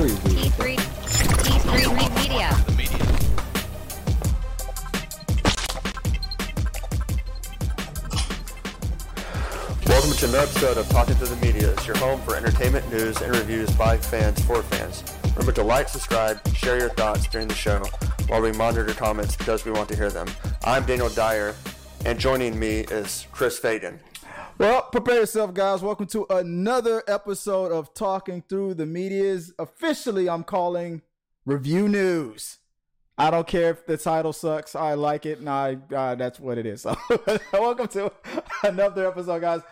T3, T3 Media. The media. Welcome to another episode of Talking to the Media. It's your home for entertainment news and reviews by fans for fans. Remember to like, subscribe, share your thoughts during the show while we monitor comments because we want to hear them. I'm Daniel Dyer, and joining me is Chris Fagan. Well, prepare yourself, guys. Welcome to another episode of Talking Through the Media's. Officially, I'm calling Review News. I don't care if the title sucks. I like it, and I uh, that's what it is. So, welcome to another episode, guys.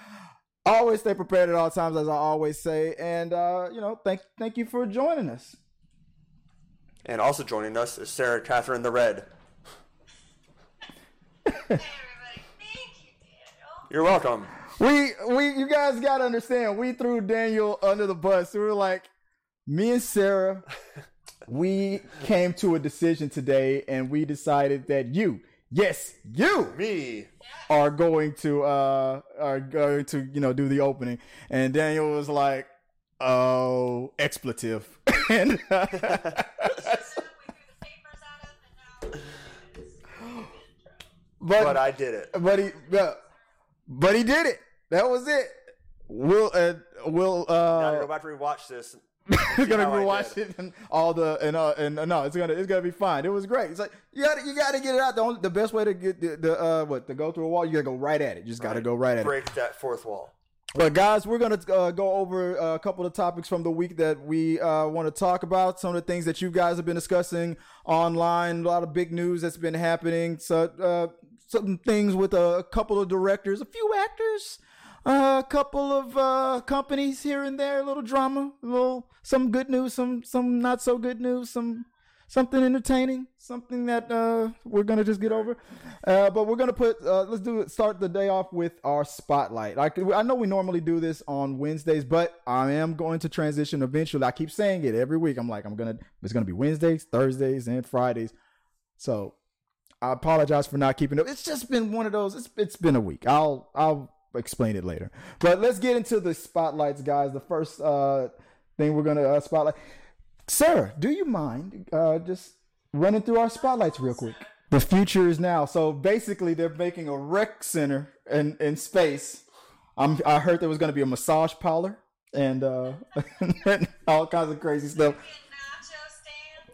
Always stay prepared at all times, as I always say, and uh, you know, thank thank you for joining us. And also joining us is Sarah Catherine the Red. Hey, everybody! Thank you. You're welcome. We we you guys gotta understand. We threw Daniel under the bus. We were like, me and Sarah, we came to a decision today, and we decided that you, yes, you, Me. are going to uh are going to you know do the opening. And Daniel was like, oh, expletive, and. But I did it. but he but, but he did it. That was it. We'll uh, we'll Now uh you're about to rewatch this. we're gonna rewatch it and all the and uh and uh, no it's gonna it's gonna be fine. It was great. It's like you gotta you gotta get it out. The only the best way to get the, the uh what to go through a wall you gotta go right at it. You just gotta Right. go right at it. Break that fourth wall. But guys, we're gonna uh, go over a couple of topics from the week that we uh, want to talk about. Some of the things that you guys have been discussing online. A lot of big news that's been happening. So uh, some things with a couple of directors, a few actors, a couple of uh, companies here and there. A little drama, a little some good news, some some not so good news, some something entertaining, something that uh, we're gonna just get over. Uh, but we're gonna put uh, let's do. Start the day off with our spotlight. Like I know we normally do this on Wednesdays, but I am going to transition eventually. I keep saying it every week. I'm like I'm gonna it's gonna be Wednesdays, Thursdays, and Fridays. So I apologize for not keeping up. It's just been one of those. It's it's been a week. I'll I'll explain it later. But let's get into the spotlights, guys. The first uh, thing we're gonna uh, spotlight. Sarah, do you mind uh, just running through our spotlights real quick? The future is now. So basically, they're making a rec center in, in space. I'm, I heard there was to be a massage parlor and uh, all kinds of crazy stuff.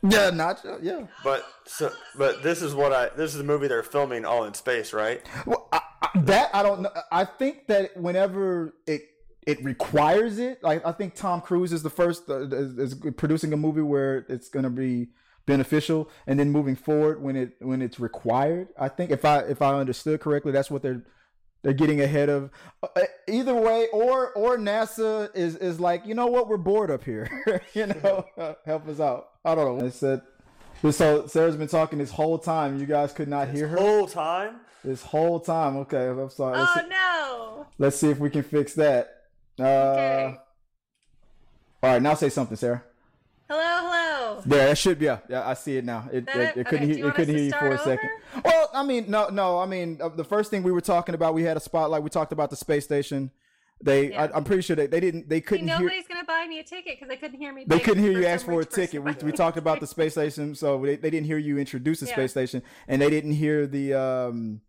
Yeah, nacho. Yeah. But so, but this is what I. This is the movie they're filming all in space, right? Well, I, I, that I don't know. I think that whenever it it requires it, like I think Tom Cruise is the first uh, is, is producing a movie where it's going to be beneficial, and then moving forward when it when it's required. I think if I if I understood correctly, that's what they're they're getting ahead of. Uh, either way, or or NASA is is like, you know what, we're bored up here. you know, help us out. I don't know. It said. So Sarah's been talking this whole time. You guys could not hear her Whole time. this whole time. Okay, I'm sorry. Let's, Oh see, no! let's see if we can fix that. Uh, Okay. All right, now say something, Sarah. Hello, hello. There, that should be. Yeah, yeah, I see it now. It it, it? it couldn't Okay, hear you it couldn't hear you for a second. Well, I mean, no, no. I mean, uh, the first thing we were talking about, we had a spotlight. We talked about the space station. They, Yeah. I, I'm pretty sure they, they didn't, they couldn't hear. nobody's gonna buy me a ticket because they couldn't hear me. They couldn't hear you ask for a ticket. We, we talked about the space station, so they, they didn't hear you introduce the Yeah. space station, and they didn't hear the um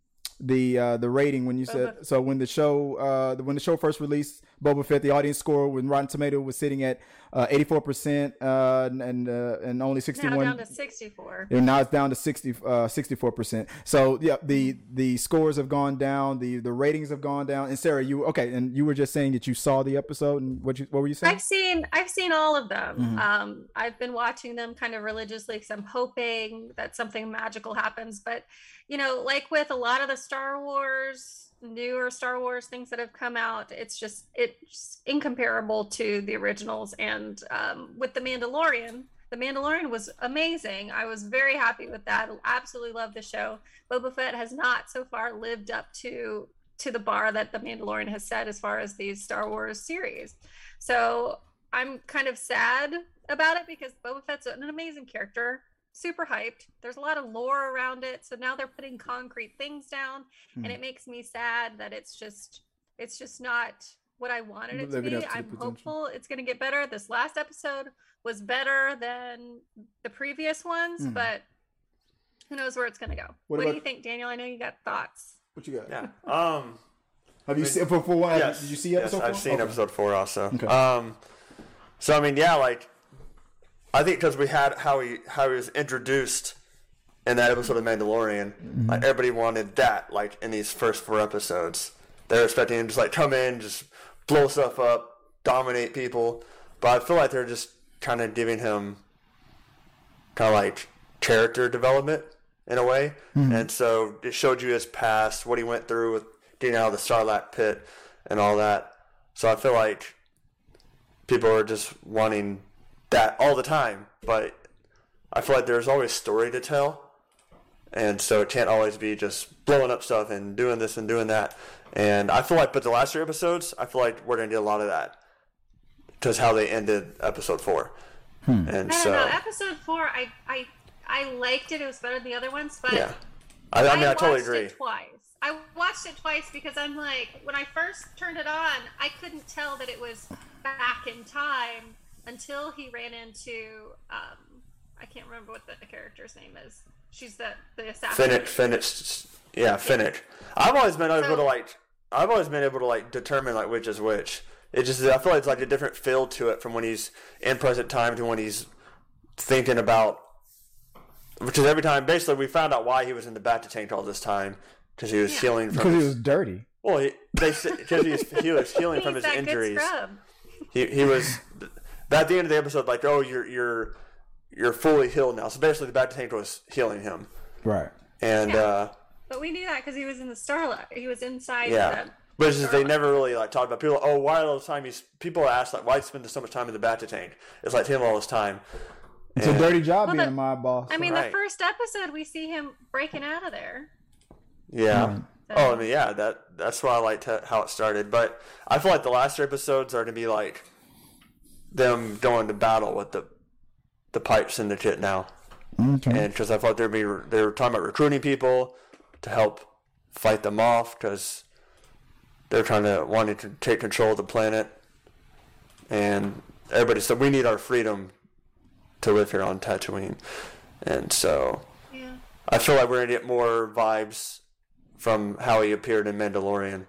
the uh the rating when you said so when the show uh when the show first released Boba Fett the audience score when Rotten Tomato was sitting at uh 84 percent uh and uh, and only 61 Now 61 down to sixty-four. and now it's down to 60 uh 64 percent so yeah the the scores have gone down the the ratings have gone down and Sarah you okay and you were just saying that you saw the episode and what you what were you saying I've seen I've seen all of them. Mhm. Um, I've been watching them kind of religiously because I'm hoping that something magical happens. But you know, like with a lot of the Star Wars, newer Star Wars things that have come out, it's just it's incomparable to the originals. And um, with the Mandalorian, the Mandalorian was amazing. I was very happy with that. Absolutely love the show. Boba Fett has not so far lived up to to the bar that the Mandalorian has set as far as these Star Wars series. So I'm kind of sad about it because Boba Fett's an amazing character, super hyped. There's a lot of lore around it. So now they're putting concrete things down, and Hmm. it makes me sad that it's just it's just not what I wanted it to be. to I'm potential. hopeful it's going to get better. This last episode was better than the previous ones, Mhm. but who knows where it's going to go. What What, do you think, Daniel? I know you got thoughts. What you got? Yeah. Um. Have you I mean, seen for, for one? yes, Did you see yes, episode? I've four? seen Okay. episode four also. Okay. Um. So I mean, yeah, like I think because we had how he how he was introduced in that episode of Mandalorian, Mm-hmm. like everybody wanted that. Like in these first four episodes, they're expecting him to just like come in, just blow stuff up, dominate people. But I feel like they're just kind of giving him kind of like character development in a way. And so it showed you his past, what he went through with getting out of the Sarlacc pit and all that. So I feel like people are just wanting that all the time. But I feel like there's always story to tell. And so it can't always be just blowing up stuff and doing this and doing that. And I feel like, but the last three episodes, I feel like we're going to get a lot of that. Because how they ended episode four. Hmm. And I don't so, know. Episode four, I, I, I liked it. It was better than the other ones, but yeah. I, I mean, I, totally agree. It twice. I watched it twice because I'm like, when I first turned it on, I couldn't tell that it was back in time until he ran into. Um, I can't remember what the character's name is. She's the the assassin. Fennec, Fennec, yeah, Fennec. I've always been able So- to like, I've always been able to like determine like which is which. It just, I feel like it's like a different feel to it from when he's in present time to when he's thinking about. Which is every time, basically, we found out why he was in the Bacta tank all this time because he was Yeah. healing from. because he was dirty. well, he, they because he was, he was healing from his injuries. scrub. He he was. But at the end of the episode, like, oh, you're you're you're fully healed now. So basically, the Bacta tank was healing him, Right. and. Yeah. uh But we knew that because he was in the Sarlacc. He was inside. Yeah. The, But it's just they never really like talked about people. Oh, why all the time? He's people ask like, why spend so much time in the Bacta tank? It's like him all this time. It's a dirty job Well, being the- a mob boss. I mean, Right. the first episode we see him breaking out of there. Yeah. Right. Oh, I mean, yeah. That that's why I liked how it started. But I feel like the last three episodes are going to be like them going to battle with the the Pyke syndicate now, okay. and because I thought they'd be they were talking about recruiting people to help fight them off because they're trying to wanting to take control of the planet, and everybody said we need our freedom to live here on Tatooine, and so Yeah. I feel like we're gonna get more vibes from how he appeared in Mandalorian.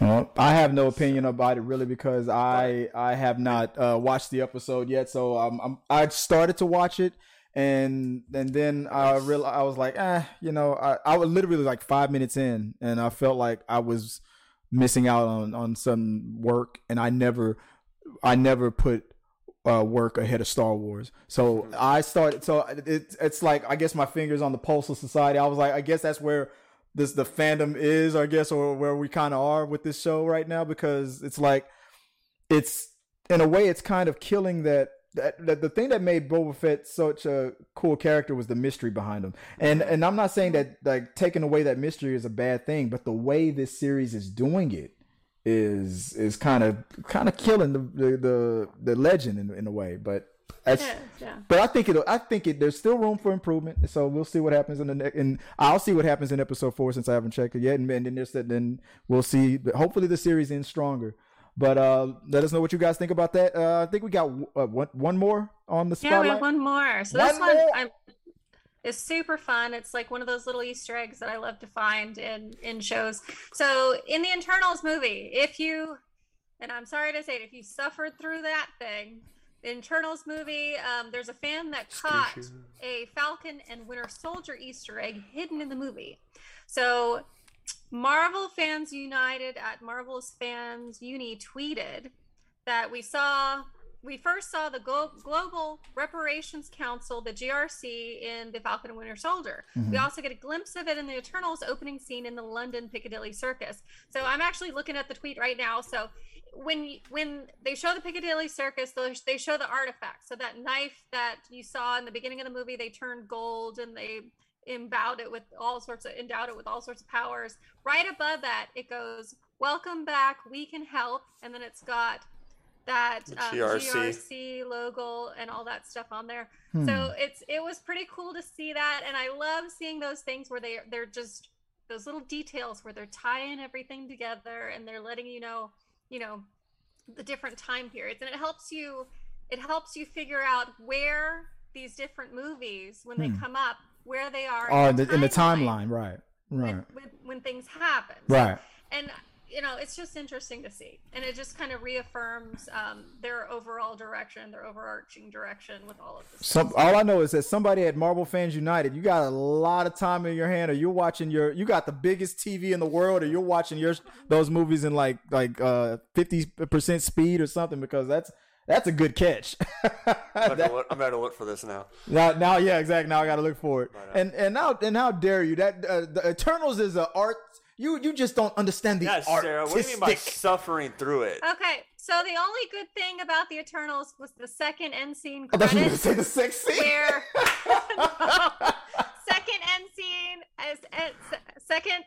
Well, I have no opinion about it really because I I have not uh, watched the episode yet. So um, I'm I started to watch it and and then I real I was like, eh, you know, I I was literally like five minutes in and I felt like I was missing out on on some work and I never I never put uh, work ahead of Star Wars. So I started. So it, it's like I guess my fingers on the pulse of society. I was like, I guess that's where this the fandom is. I guess or where we kind of are with this show right now because it's like it's in a way it's kind of killing that. That, that the thing that made Boba Fett such a cool character was the mystery behind him, and and I'm not saying that like taking away that mystery is a bad thing, but the way this series is doing it is is kind of kind of killing the the the, the legend in, in a way. But that's Yeah, yeah. but I think it I think it there's still room for improvement. So we'll see what happens in the next and I'll see what happens in episode four since I haven't checked it yet. And, and then there's that then we'll see. But hopefully the series ends stronger. But uh, let us know what you guys think about that. Uh, I think we got uh, one one more on the Yeah, spotlight. we have one more. So One this one? I'm, is super fun. It's like one of those little Easter eggs that I love to find in in shows. So in the Eternals movie, if you, and I'm sorry to say it, if you suffered through that thing, the Eternals movie, um, there's a fan that caught a Falcon and Winter Soldier Easter egg hidden in the movie. So Marvel Fans United at Marvel's Fans Uni tweeted that we saw we first saw the Glo- Global Repatriation Council, the GRC, in the Falcon and Winter Soldier. We also get a glimpse of it in the Eternals opening scene in the London Piccadilly Circus. So I'm actually looking at the tweet right now. So when when they show the Piccadilly Circus, they they show the artifacts. So that knife that you saw in the beginning of the movie, they turned gold and they embowed it with all sorts of endowed it with all sorts of powers. Right above that, it goes, "Welcome back, we can help," and then it's got that um, GRC. GRC logo and all that stuff on there. Hmm. So it's it was pretty cool to see that, and I love seeing those things where they they're just those little details where they're tying everything together and they're letting you know you know, the different time periods, and it helps you. It helps you figure out where these different movies, when they hmm. come up, where they are Oh, in the, in the timeline, right, right, when, when, when things happen. right. And you know, it's just interesting to see, and it just kind of reaffirms um, their overall direction, their overarching direction with all of this. Some all I know is that somebody at Marvel Fans United, you got a lot of time in your hand, or you're watching your, you got the biggest TV in the world, or you're watching your those movies in like like uh fifty percent speed or something, because that's that's a good catch. I'm gonna, look, I'm gonna look for this now. now, now, yeah, exactly. Now I got to look for it. And and now and how dare you? That uh, the Eternals is a art. You you just don't understand the Yes, art. Sarah. What do you mean by suffering through it? Okay, so the only good thing about the Eternals was the second end scene I thought you were gonna say the sex scene. where second end scene as, as second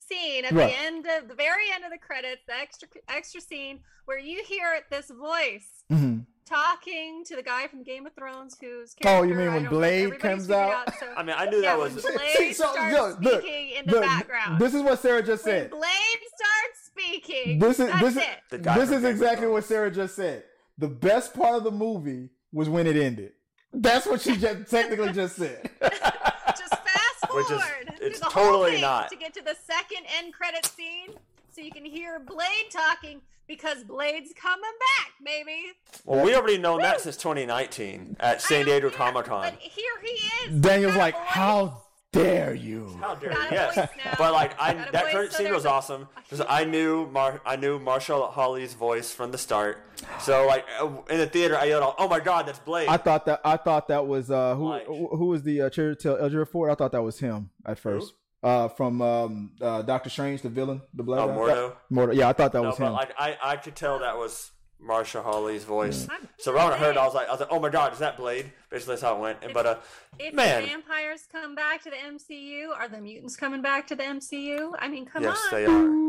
scene at Right. the end of the very end of the credits, the extra extra scene where you hear this voice Mhm. Talking to the guy from Game of Thrones whose Oh, you mean when Blade comes figured out? so- I mean, I knew yeah, that when was. Blade See, so, starts look, look, speaking in the Look, background. This is what Sarah just when said. Blade starts speaking, This is that's this is it. This is exactly what Sarah just said. The best part of the movie was when it ended. That's what she just technically just said. Just fast Which is- forward it's to the whole totally thing not. to get to the second end credit scene, so you can hear Blade talking because Blade's coming back, baby. Well, we already known that since 2019 at San Diego Comic Con. But here he is. Daniel's like, voice. "How dare you?" How dare you? Yes, but like I that voice, credit so scene was a- awesome because I knew Mar I knew Mahershala Ali's voice from the start. So like uh, in the theater, I yelled, out, "Oh my God, that's Blade!" I thought that I thought that was uh who Like- who who was the uh, Chiwetel Ejiofor Ford? I thought that was him at first. Uh, from um uh, Doctor Strange, the villain, the blood. Oh, guy. Mordo? Mordo. Yeah, I thought that no, was him. like I, I could tell that was Mahershala Ali's voice. I'm So when I heard, I was like, I was like, "Oh my God, is that Blade?" Basically, that's how it went. And, but uh, if man. the vampires come back to the MCU, are the mutants coming back to the MCU? I mean, come yes, on. they are.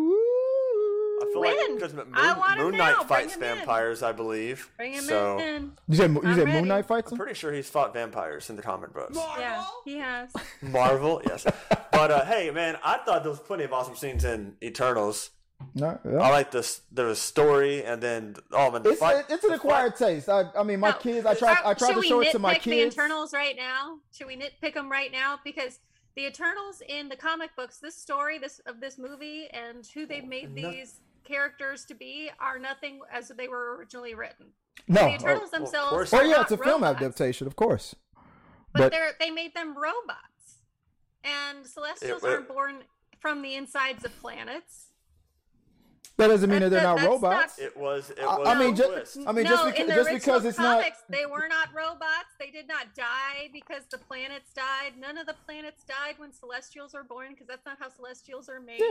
I feel like because Moon, I want 'em Moon now. Knight fights fights 'em in. vampires, I believe. Bring him so in. You said you I'm said ready. Moon Knight fights I'm pretty sure he's fought vampires in the comic books. Yeah, he has. Marvel, yes. But uh, hey, man, I thought there was plenty of awesome scenes in Eternals. No, I like this. There was story, and then oh man, the It's fight. it's an the acquired taste. I I mean, my No. kids. I tried I tried Should to we show it to my nitpick the kids. Eternals right now? Should we nitpick them right now? Because the Eternals in the comic books, this story, this of this movie, and who they've made No. these characters to be are nothing as they were originally written. No. the Eternals oh, of themselves. course. Oh are yeah, not it's a film adaptation, of course. but, but- they're they made them robots, and Celestials it- aren't born from the insides of planets. That doesn't mean that That- they're not that's not- robots. It was. It I- was. I mean, just- I mean, no, just beca- just because it's not- comics, they were not robots. They did not die because the planets died. None of the planets died when Celestials are born because that's not how Celestials are made.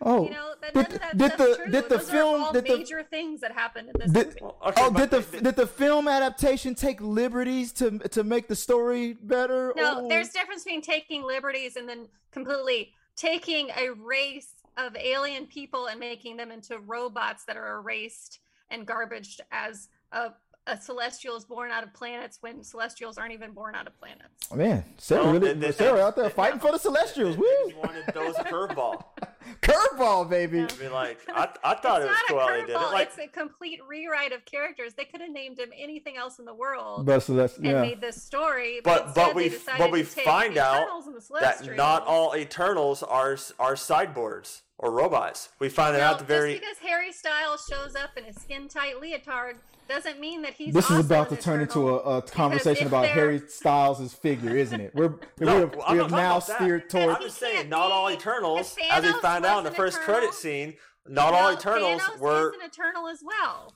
Oh, You know, that, did, of that did the true. did the Those film are all did the major things that happened in this did- movie. Well, okay, oh did the they- did the film adaptation take liberties to to make the story better? No, or- there's difference between taking liberties and then completely taking a race of alien people and making them into robots that are erased and garbaged as a, a celestial is born out of planets when celestials aren't even born out of planets. Oh, man, Sarah Well, really then- then- Sarah out there fighting for the Celestials. They Woo! wanted those a curveball. Curveball, baby. Yeah. I mean, like I, I thought it was not cool a how they did it. curveball. Like it's a complete rewrite of characters. They could have named him anything else in the world But Celest, and yeah. made this story. But- instead but we- but we find out Eternals and the that Celestials. not all Eternals are are cyborgs or robots. We find that No, out the very. just because Harry Styles shows up in a skin tight leotard doesn't mean that he's. This is about to turn into a, a conversation about they're- Harry Styles' figure, isn't it? We're we have, we have now steered Because I'm toward. just saying, can't all Eternals, as we Thanos found out in the first Eternal- credit scene, not all No, Eternals Thanos were, is an Eternal as well.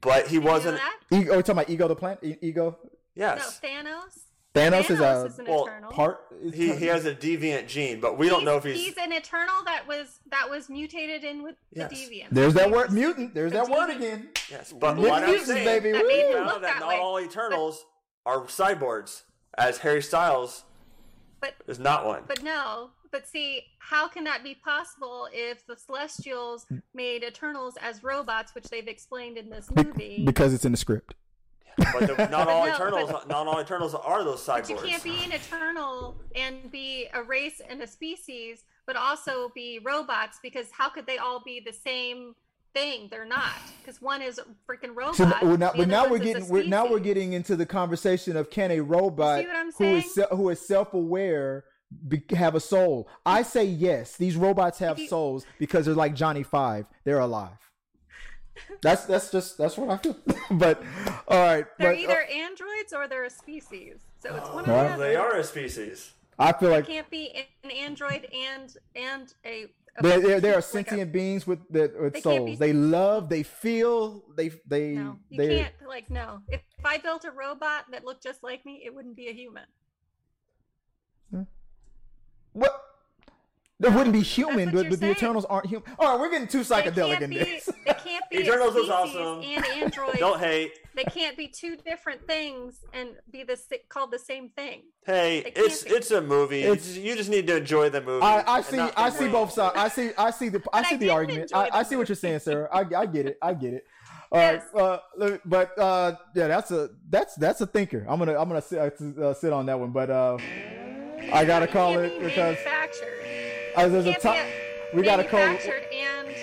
but he Did wasn't. that? Ego, oh, you're talking about Ego the plant? E- Ego? Yes, No, Thanos. Thanos, Thanos is a is an well, Eternal. part. he he has a deviant gene, but we don't know if he's. he's an Eternal that was that was mutated in with Yes. the Deviant. There's that word mutant. There's the that word again. yes, but Mutant what I'm saying, baby. That Woo! made we found that that not way. all Eternals are cyborgs, as Harry Styles But is not one. But no, but see, how can that be possible if the Celestials mm. made Eternals as robots, which they've explained in this movie? because it's in the script. But the, not all no, Eternals, but- not all Eternals are those But cyborgs. you can't be an Eternal and be a race and a species but also be robots because how could they all be the same thing? They're not because one is a freaking robot. So well, now, the but now we're one's is a getting we're, now we're getting into the conversation of can a robot See what I'm who is saying? se- who is self aware be, have a soul? I say yes. These robots have you- souls because they're like Johnny Five. They're alive. That's that's just that's what I feel. but all right, They're but, uh, either androids or they're a species. So it's one or Well, the other. They are a species. I feel like they can't be an android and and a. a There, there, there are like a- sentient beings with that with They can't be- souls. They love, they feel, they they No, you they. can't. Like, no. If, if I built a robot that looked just like me, it wouldn't be a human. What? That wouldn't be human, what but, the. Eternals aren't human. All right, we're getting too psychedelic in this. They can't be. Eternals is awesome. And androids. Don't hate. They can't be two different things and be the called the same thing. Hey, it's be. it's a movie. It's- It's, you just need to enjoy the movie. I, I see, I see both sides. I see, I see the, I see I the argument. I, the I see what you're saying, movie. Sarah. I, I get it. I get it. All right, Yes. uh, but uh, yeah, that's a that's that's a thinker. I'm gonna I'm gonna sit, uh, sit on that one. But uh, I gotta call it be because manufactured. uh, there's a top. We gotta call. manufactured and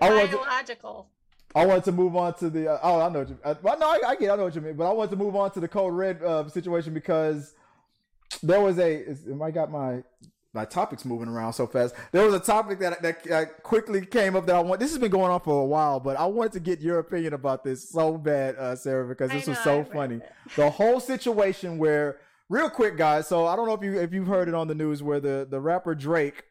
I want to, biological. I wanted to move on to the. Uh, oh, I know. What you, uh, well, no, I, I get. I know what you mean. But I want to move on to the code red uh, situation because there was a. Is, I got my my topics moving around so fast. There was a topic that that uh, quickly came up that I want. This has been going on for a while, but I wanted to get your opinion about this so bad, uh, Sarah, because this was know, I so funny. The whole situation where, real quick, guys. So I don't know if you if you've heard it on the news where the the rapper Drake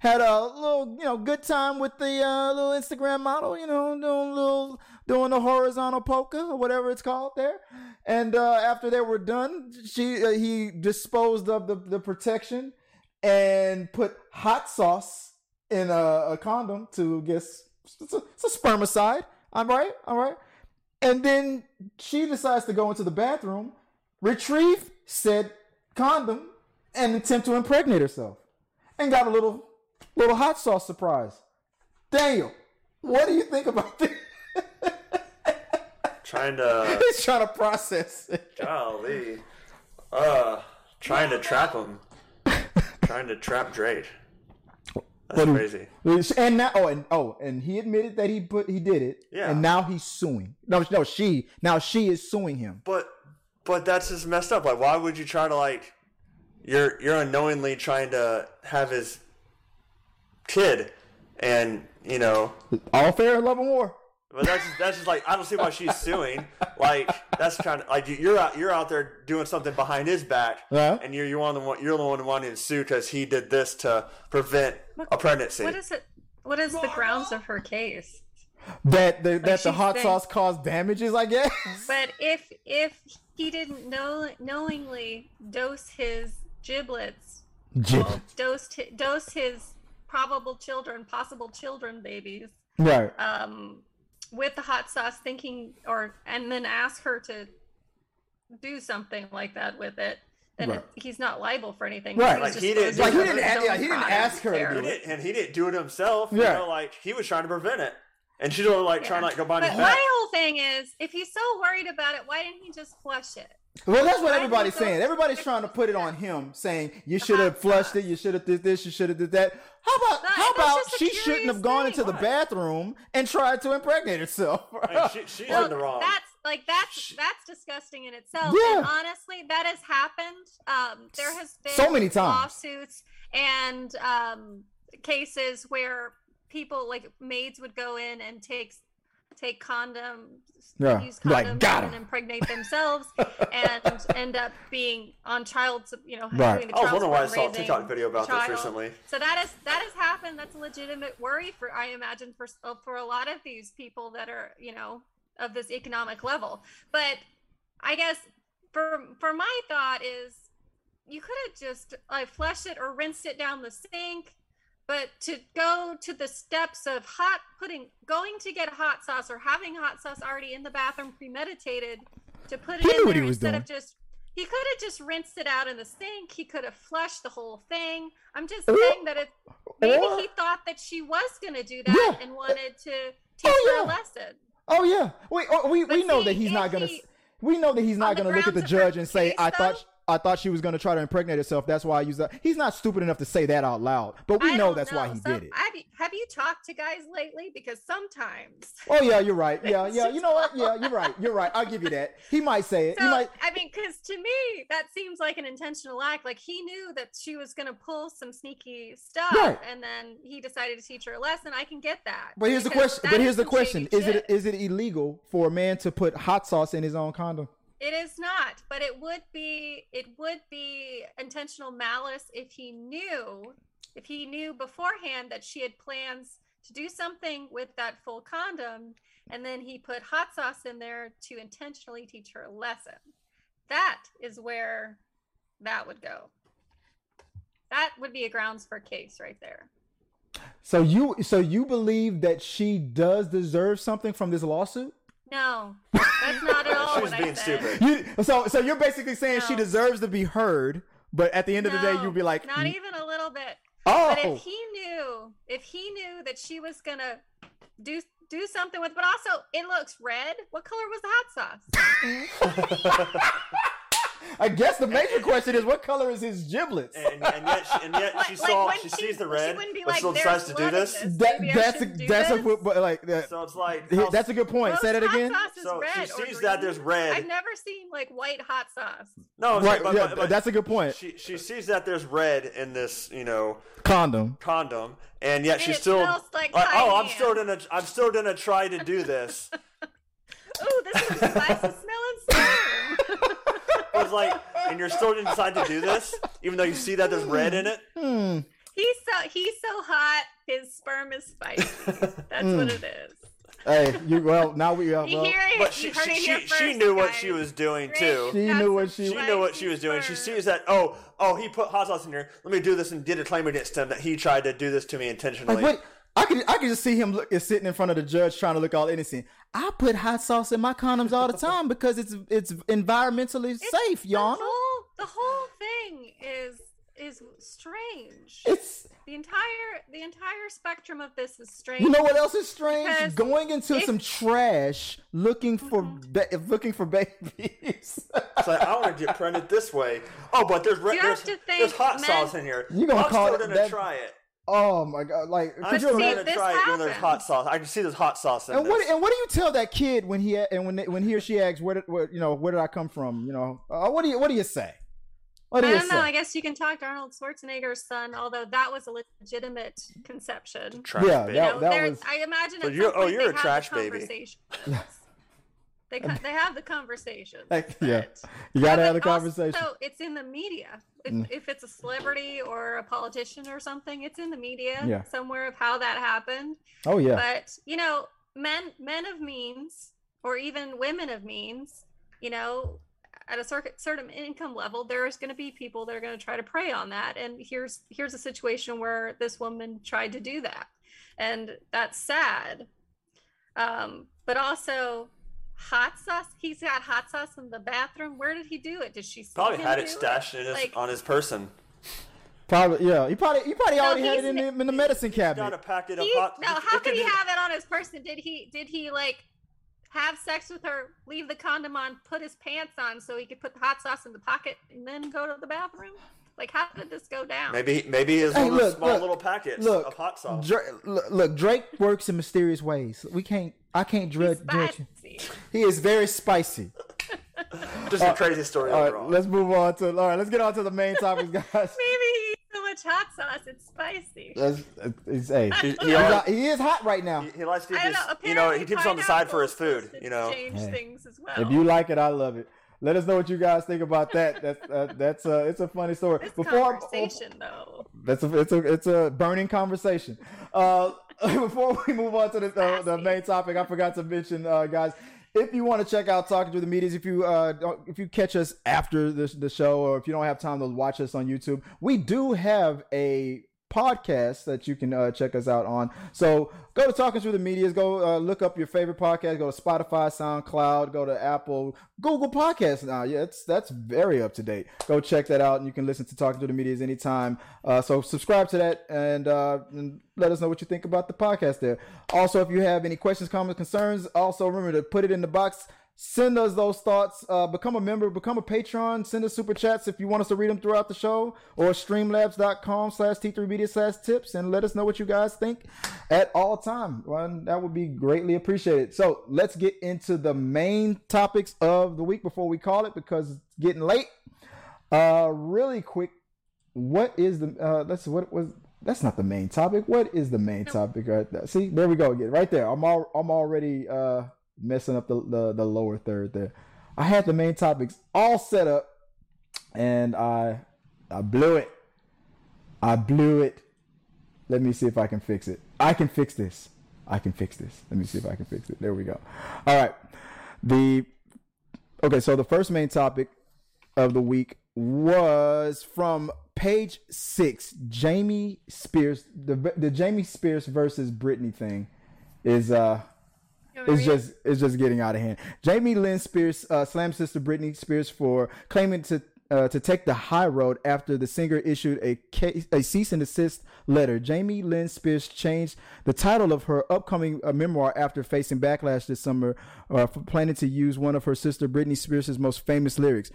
had a little you know good time with the uh, little Instagram model, you know, doing little doing the horizontal polka or whatever it's called there. And uh, after they were done, she uh, he disposed of the the protection and put hot sauce in a, a condom to guess it's a, it's a spermicide. I'm right. All right. And then she decides to go into the bathroom, retrieve said condom, and attempt to impregnate herself, and got a little little hot sauce surprise. Daniel, what do you think about this? Trying to, He's trying to process it. golly, uh, trying to trap him, trying to trap Drake. That's do- crazy. And now, oh, and oh, and he admitted that he put he did it. Yeah. And now he's suing. No, no, she. Now she is suing him. But but that's just messed up. Like, why would you try to like? You're you're unknowingly trying to have his kid, and you know. All fair in love and war. But that's just, that's just like I don't see why she's suing. Like that's kind of like you- you're out you're out there doing something behind his back, Yeah. and you're you're one of the one you're the one wanting to sue because he did this to prevent a pregnancy. What is it? What is the grounds of her case? That the, that the hot been- sauce caused damages, I guess. But if if he didn't know knowingly dose his giblets, well, dosed dose his probable children, possible children, babies, right. um, with the hot sauce, thinking or and then ask her to do something like that with it, then Right. it, he's not liable for anything. Right. Like, he didn't- Like, he didn't his yeah, he didn't ask her to do it. and he didn't do it himself. Yeah. You know, like he was trying to prevent it, and she's like trying to like go behind But his my whole thing is, if he's so worried about it, why didn't he just flush it? Well, that's what Why everybody's did he go- saying. Everybody's trying to put it on him, saying you should have flushed it, you should have did this, you should have did that. How about No, how about she shouldn't have gone thing. into the bathroom and tried to impregnate herself? I mean, she, she's Well, in the wrong. That's like that's that's disgusting in itself. Yeah. And honestly, that has happened. Um, there has been So many times. lawsuits and um, cases where people like maids would go in and take take condoms, Yeah. use Like, condoms got and 'em. impregnate themselves, and end up being on child, you know, Right. doing the I was child wondering why I saw a TikTok video about child. this recently. So that is that has happened. That's a legitimate worry for I imagine for uh, for a lot of these people that are you know of this economic level. But I guess for for my thought is you could have just like flushed it or rinsed it down the sink. But to go to the steps of hot putting, going to get hot sauce or having hot sauce already in the bathroom premeditated to put it He in there instead doing. of just he could have just rinsed it out in the sink. He could have flushed the whole thing. I'm just saying that if maybe he thought that she was going to do that Yeah. and wanted to oh, teach Oh, her yeah. a lesson. Oh yeah, we oh, we, we But know that he's not gonna. he- we know that he's not gonna look at the her judge and say, case, "I thought." I thought she was going to try to impregnate herself. That's why I used that. He's not stupid enough to say that out loud, but we I know that's why he Some- did it. Have you, have you talked to guys lately? Because sometimes. Oh yeah, you're right. Yeah, yeah. You know what? Yeah, you're right. You're right. I'll give you that. He might say it. So he might. I mean, because to me that seems like an intentional act. Like he knew that she was going to pull some sneaky stuff, Right. and then he decided to teach her a lesson. I can get that. But here's the question. But here's the question: Is it is it illegal for a man to put hot sauce in his own condom? It is not, but it would be it would be intentional malice if he knew if he knew beforehand that she had plans to do something with that full condom and then he put hot sauce in there to intentionally teach her a lesson. That is where that would go. That would be a grounds for case right there. So you so you believe that she does deserve something from this lawsuit? No, that's not at all She was what being I said. stupid. You so so you're basically saying she deserves to be heard, but at the end of the day, No, you'd be like, not even a little bit. oh, But if oh. he knew, if he knew that she was gonna do do something with, but also it looks red. What color was the hot sauce? I guess the major question is, what color is his giblets? and, and yet, she, and yet she Like- saw, like she when she- sees the red, wouldn't but like, still "There's decides to do this. this." That that's a, shouldn't do that's a this. but like that. So it's like, he- how- that's a good point. Most Say that again. So she red or sees that there's red. I've never seen like white hot sauce. no, Right, saying, but- yeah, but- but that's a good point. She she sees that there's red in this, you know, Condom. condom, and yet And she's it still smells like oh, I'm still gonna I'm still gonna try to do this. Ooh, this is a spicy smelling sperm. I was like, and you're still gonna decide to do this, even though you see that there's red in it. Hmm. he's so he's so hot, his sperm is spicy. That's Hmm. what it is. Hey, you well now we uh, You well. But she she, she, first, she knew what she was doing too. She Got knew what she- She knew what she was doing. She sees that oh oh he put hot sauce in here. Let me do this and did a claim against him that he tried to do this to me intentionally. like what? I could I could just see him look, is sitting in front of the judge trying to look all innocent. I put hot sauce in my condoms all the time because it's it's environmentally safe, y'all. whole the whole thing is is strange. It's the entire the entire spectrum of this is strange. you know what else is strange? Because Going into if- some trash looking for Mm-hmm. ba- looking for babies. It's like I want to get pregnant this way. Oh, but there's red, You there's, there's hot men- sauce in here. You gonna I'm call still it gonna that- try it. Oh my god! Like, I'm could you still see, imagine? gonna this try it when there's hot sauce. I can see there's hot sauce in And this. what and what do you tell that kid when he and when when he or she asks where did what, you know where did I come from? You know, uh, what do you what do you say? What do I you don't say? know. I guess you can talk to Arnold Schwarzenegger's son, although that was a legitimate conception. Trash Yeah, baby. You that- know, that was- I imagine. So at you're- some oh, you're they a have the trash baby. conversation. they they have the conversation. Like, yeah, you gotta Yeah, have the conversation. Also, it's in the media. If, Mm. if it's a celebrity or a politician or something, it's in the media Yeah. somewhere of how that happened. oh yeah, But you know, men men of means or even women of means, you know, at a certain certain income level, there's going to be people that are going to try to prey on that. And here's here's a situation where this woman tried to do that, and that's sad. Um, but also. Hot sauce. He's got hot sauce in the bathroom. Where did he do it? Did she see Probably him had it stashed in his, Like- on his person. probably yeah. He probably he probably No, already had it in the, ma- in the medicine Got a cabinet. packet of hot. no, how could could he have it on his person? Did he did he like have sex with her, leave the condom on, put his pants on so he could put the hot sauce in the pocket and then go to the bathroom? Like how did this go down? Maybe maybe it's Hey, one of those look, small look, little packets Look, of hot sauce. Dra- look, look, Drake works in mysterious ways. We can't. I can't He's judge. judge him. He is very spicy. Just a uh, crazy story All overall. right, let's move on to. All right, let's get on to the main topics, guys. Maybe he eats so much hot sauce it's spicy. That's, it's, hey, He- he's he hot- he is hot right now. he, he likes to just, know. you know, he apparently keeps on the side for his food. You know, change Hey. things as well. If you like it, I love it. Let us know what you guys think about that. That's uh, that's uh, it's a funny story. this Before conversation though. that's a it's a it's a burning conversation. Uh, before we move on to the uh, the main topic, I forgot to mention, uh, guys. If you want to check out talking to the medias, if you uh, if you catch us after the the show, or if you don't have time to watch us on YouTube, we do have a podcast that you can uh, check us out on. So go to Talking Through the Medias, go uh, look up your favorite podcast, go to Spotify, SoundCloud, go to Apple, Google Podcasts now. Yeah, it's, that's very up to date. Go check that out and you can listen to Talking Through the Medias anytime. Uh, so subscribe to that and, uh, and let us know what you think about the podcast there. Also, if you have any questions, comments, concerns, also remember to put it in the box Send us those thoughts. Uh, become a member, become a patron. Send us super chats if you want us to read them throughout the show or streamlabs.com slash T3 media slash tips and let us know what you guys think at all time. Well, that would be greatly appreciated. So let's get into the main topics of the week before we call it because it's getting late. Uh, really quick, what is the, uh, let's, what was, that's not the main topic. What is the main topic right there? See, there we go again, right there. I'm all, I'm already, uh, messing up the, the, the lower third there. I had the main topics all set up and I I blew it. I blew it. Let me see if I can fix it. I can fix this. I can fix this. Let me see if I can fix it. There we go. All right. The Okay, so the first main topic of the week was from page 6. Jamie Spears the the Jamie Spears versus Britney thing is uh it's just it's just getting out of hand. Jamie Lynn Spears uh, slammed sister Britney Spears for claiming to uh, to take the high road after the singer issued a case, a cease and desist letter. Jamie Lynn Spears changed the title of her upcoming uh, memoir after facing backlash this summer uh, for planning to use one of her sister Britney Spears' most famous lyrics.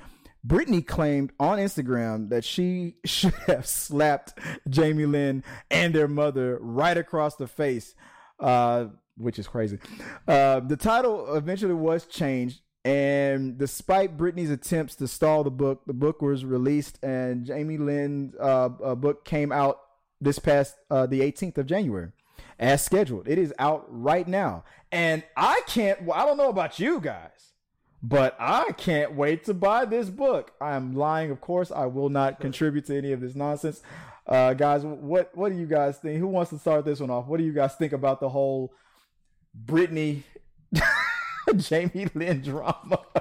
Britney claimed on Instagram that she should have slapped Jamie Lynn and their mother right across the face. Uh, which is crazy. Uh, the title eventually was changed, and despite Britney's attempts to stall the book, the book was released, and Jamie Lynn's uh, uh, book came out this past uh, the 18th of January, as scheduled. It is out right now, and I can't. Well, I don't know about you guys. But I can't wait to buy this book. I am lying, of course. I will not contribute to any of this nonsense. Uh, guys, what what do you guys think? Who wants to start this one off? What do you guys think about the whole Britney, Jamie Lynn drama.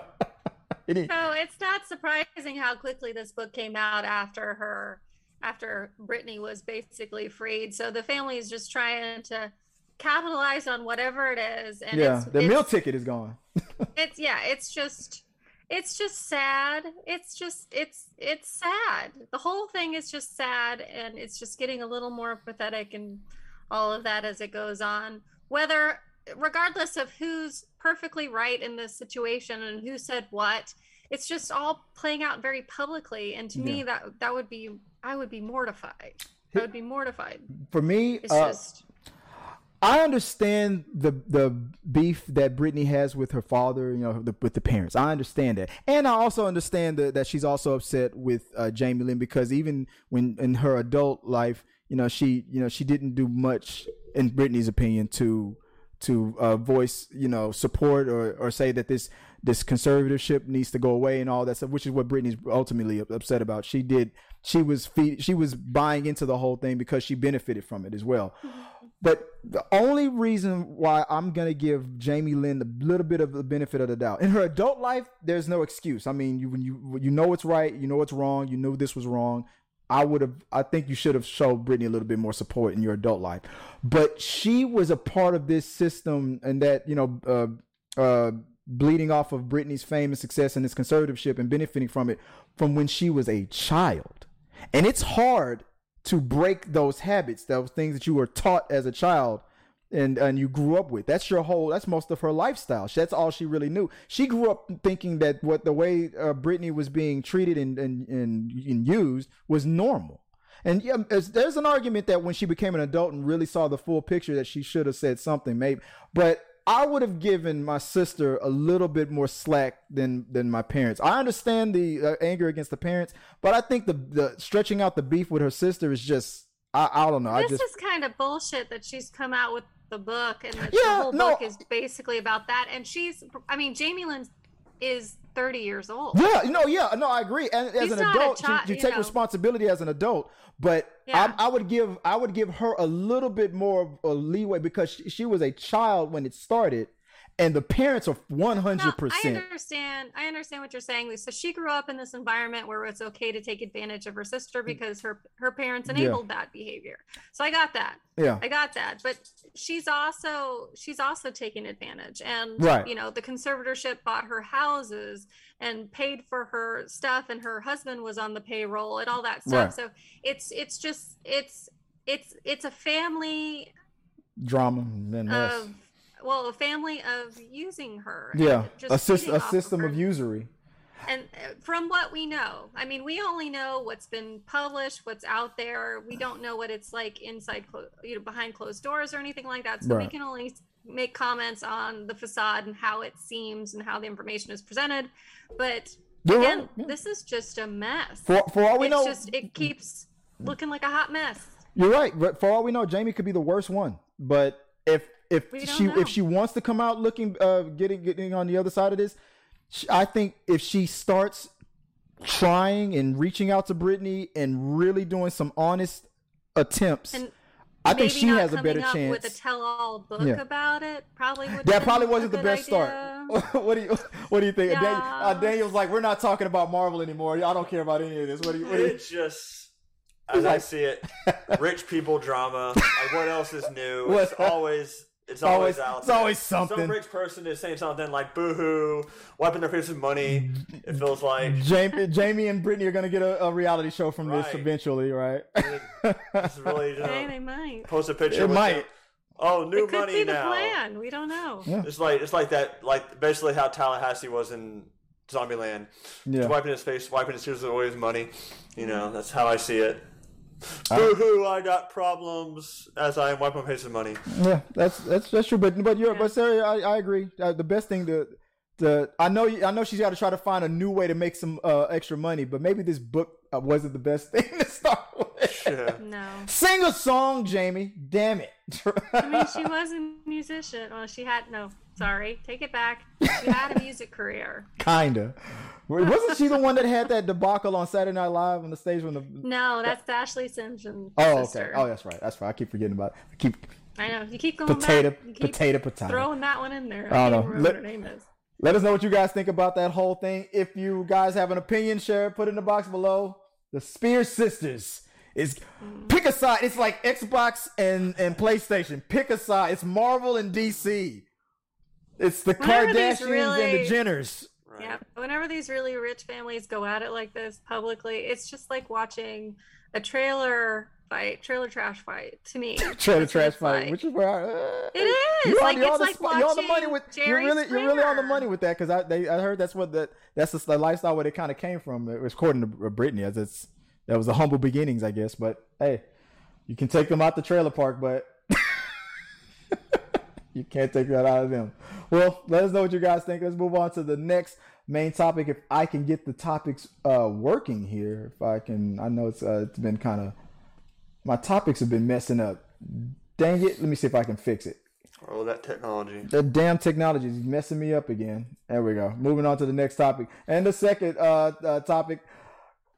so it's not surprising how quickly this book came out after her, after Britney was basically freed. So the family is just trying to capitalize on whatever it is. And yeah, it's, the it's, meal ticket is gone. it's yeah, it's just it's just sad. It's just it's it's sad. The whole thing is just sad and it's just getting a little more pathetic and all of that as it goes on. Whether regardless of who's perfectly right in this situation and who said what it's just all playing out very publicly and to yeah. me that that would be i would be mortified i would be mortified for me it's uh, just I understand the the beef that Britney has with her father, you know, the, with the parents. I understand that, and I also understand that, that she's also upset with uh, Jamie Lynn because even when in her adult life, you know, she you know she didn't do much, in Britney's opinion, to to uh, voice, you know, support or, or say that this this conservatorship needs to go away and all that stuff, which is what Britney's ultimately upset about. She did, she was feed, she was buying into the whole thing because she benefited from it as well. But the only reason why I'm gonna give Jamie Lynn a little bit of the benefit of the doubt in her adult life, there's no excuse. I mean, you when you you know what's right, you know what's wrong, you knew this was wrong. I would have, I think you should have showed Britney a little bit more support in your adult life. But she was a part of this system and that, you know, uh, uh, bleeding off of Britney's fame and success and this conservatorship and benefiting from it from when she was a child. And it's hard to break those habits, those things that you were taught as a child and and you grew up with. That's your whole. That's most of her lifestyle. That's all she really knew. She grew up thinking that what the way uh, Britney was being treated and, and and and used was normal. And yeah, there's an argument that when she became an adult and really saw the full picture, that she should have said something, maybe. But I would have given my sister a little bit more slack than than my parents. I understand the uh, anger against the parents, but I think the the stretching out the beef with her sister is just I, I don't know. This I just, is kind of bullshit that she's come out with the book, and the, yeah, the whole no, book is basically about that. And she's, I mean, Jamie Lynn is 30 years old. Yeah, no, yeah, no, I agree. And as an adult, child, you, you, take know. responsibility as an adult. But yeah. I, I, would give, I would give her a little bit more of a leeway because she, she was a child when it started and the parents are 100% I understand I understand what you're saying so she grew up in this environment where it's okay to take advantage of her sister mm. because her her parents enabled yeah. that behavior so I got that yeah I got that but she's also she's also taking advantage and right. you know the conservatorship bought her houses and paid for her stuff and her husband was on the payroll and all that stuff right. so it's it's just it's it's it's a family drama and of well, a family of using her. Yeah, a, a system her. of usury. And uh, from what we know, I mean, we only know what's been published, what's out there. We don't know what it's like inside, clo- you know, behind closed doors or anything like that. So Right. we can only make comments on the facade and how it seems and how the information is presented. But You're again, right, yeah. this is just a mess. For for all we it's know, just it keeps looking like a hot mess. You're right, but for all we know, Jamie could be the worst one. But if if she know. if she wants to come out looking uh getting getting on the other side of this, sh I think if she starts trying and reaching out to Britney and really doing some honest attempts, And I think she has a better up chance. With a tell-all book Yeah. about it, probably would. that probably wasn't the best start. What do you what do you think? Yeah. Dan, uh, Daniel's like, we're not talking about Marvel anymore. I don't care about any of this. What do you? What do you It's just, as I see it, rich people drama. Like, what else is new? What- It's always, it's Always- always, out. it's there. always something. Some rich person is saying something like "boohoo," wiping their face with money. It feels like Jamie, Jamie and Britney are gonna get a, a reality show from this eventually, right? it's really you Hey, they might. post a picture. It with might. the- oh, new It could money be the now. plan. We don't know. Yeah. It's like it's like that, like basically how Tallahassee was in Zombieland. yeah. Just wiping his face, wiping his tears with all his money. You know, that's how I see it. Uh, Boo hoo! I got problems as I wipe my face with money. Yeah, that's that's that's true. But but you're Yeah. but Sarah, I, I agree. Uh, the best thing to to I know I know she's got to try to find a new way to make some uh, extra money. But maybe this book uh, wasn't the best thing to start with. Yeah. No. Sing a song, Jamie. Damn it. I mean, she was a musician. Well, she had no. Sorry, take it back. She had a music career. Kinda. Wasn't she the one that had that debacle on Saturday Night Live on the stage when the? No, that's Ashlee Simpson. Oh, okay. sister. Oh, that's right. That's right. I keep forgetting about. It. I keep I know. You keep going potato, back. Keep potato, potato. throwing that one in there. I I don't know. Let- what her name is. Let us know what you guys think about that whole thing. If you guys have an opinion, share it. Put it in the box below. The Spears sisters is mm. pick a side. It's like Xbox and and PlayStation. Pick a side. It's Marvel and DC. It's the Whenever Kardashians and the Jenners. Right. Yeah. Whenever these really rich families go at it like this publicly, it's just like watching a trailer fight, trailer trash fight to me. Trailer trash fight, like. which is where I, uh, It is. You're on, you're on the like spot- you're on the money with you're Jerry really you're really on the money with that because I they, I heard that's what the that's the, the lifestyle where it kind of came from. It was according to Britney as it's that was the humble beginnings, I guess. But hey, you can take them out the trailer park, but you can't take that out of them. Well, let us know what you guys think. Let's move on to the next main topic. If I can get the topics uh, working here, if I can, I know it's uh, it's been kind of my topics have been messing up. Dang it! Let me see if I can fix it. Oh, that technology. That damn technology is messing me up again. There we go. Moving on to the next topic. And the second uh, uh topic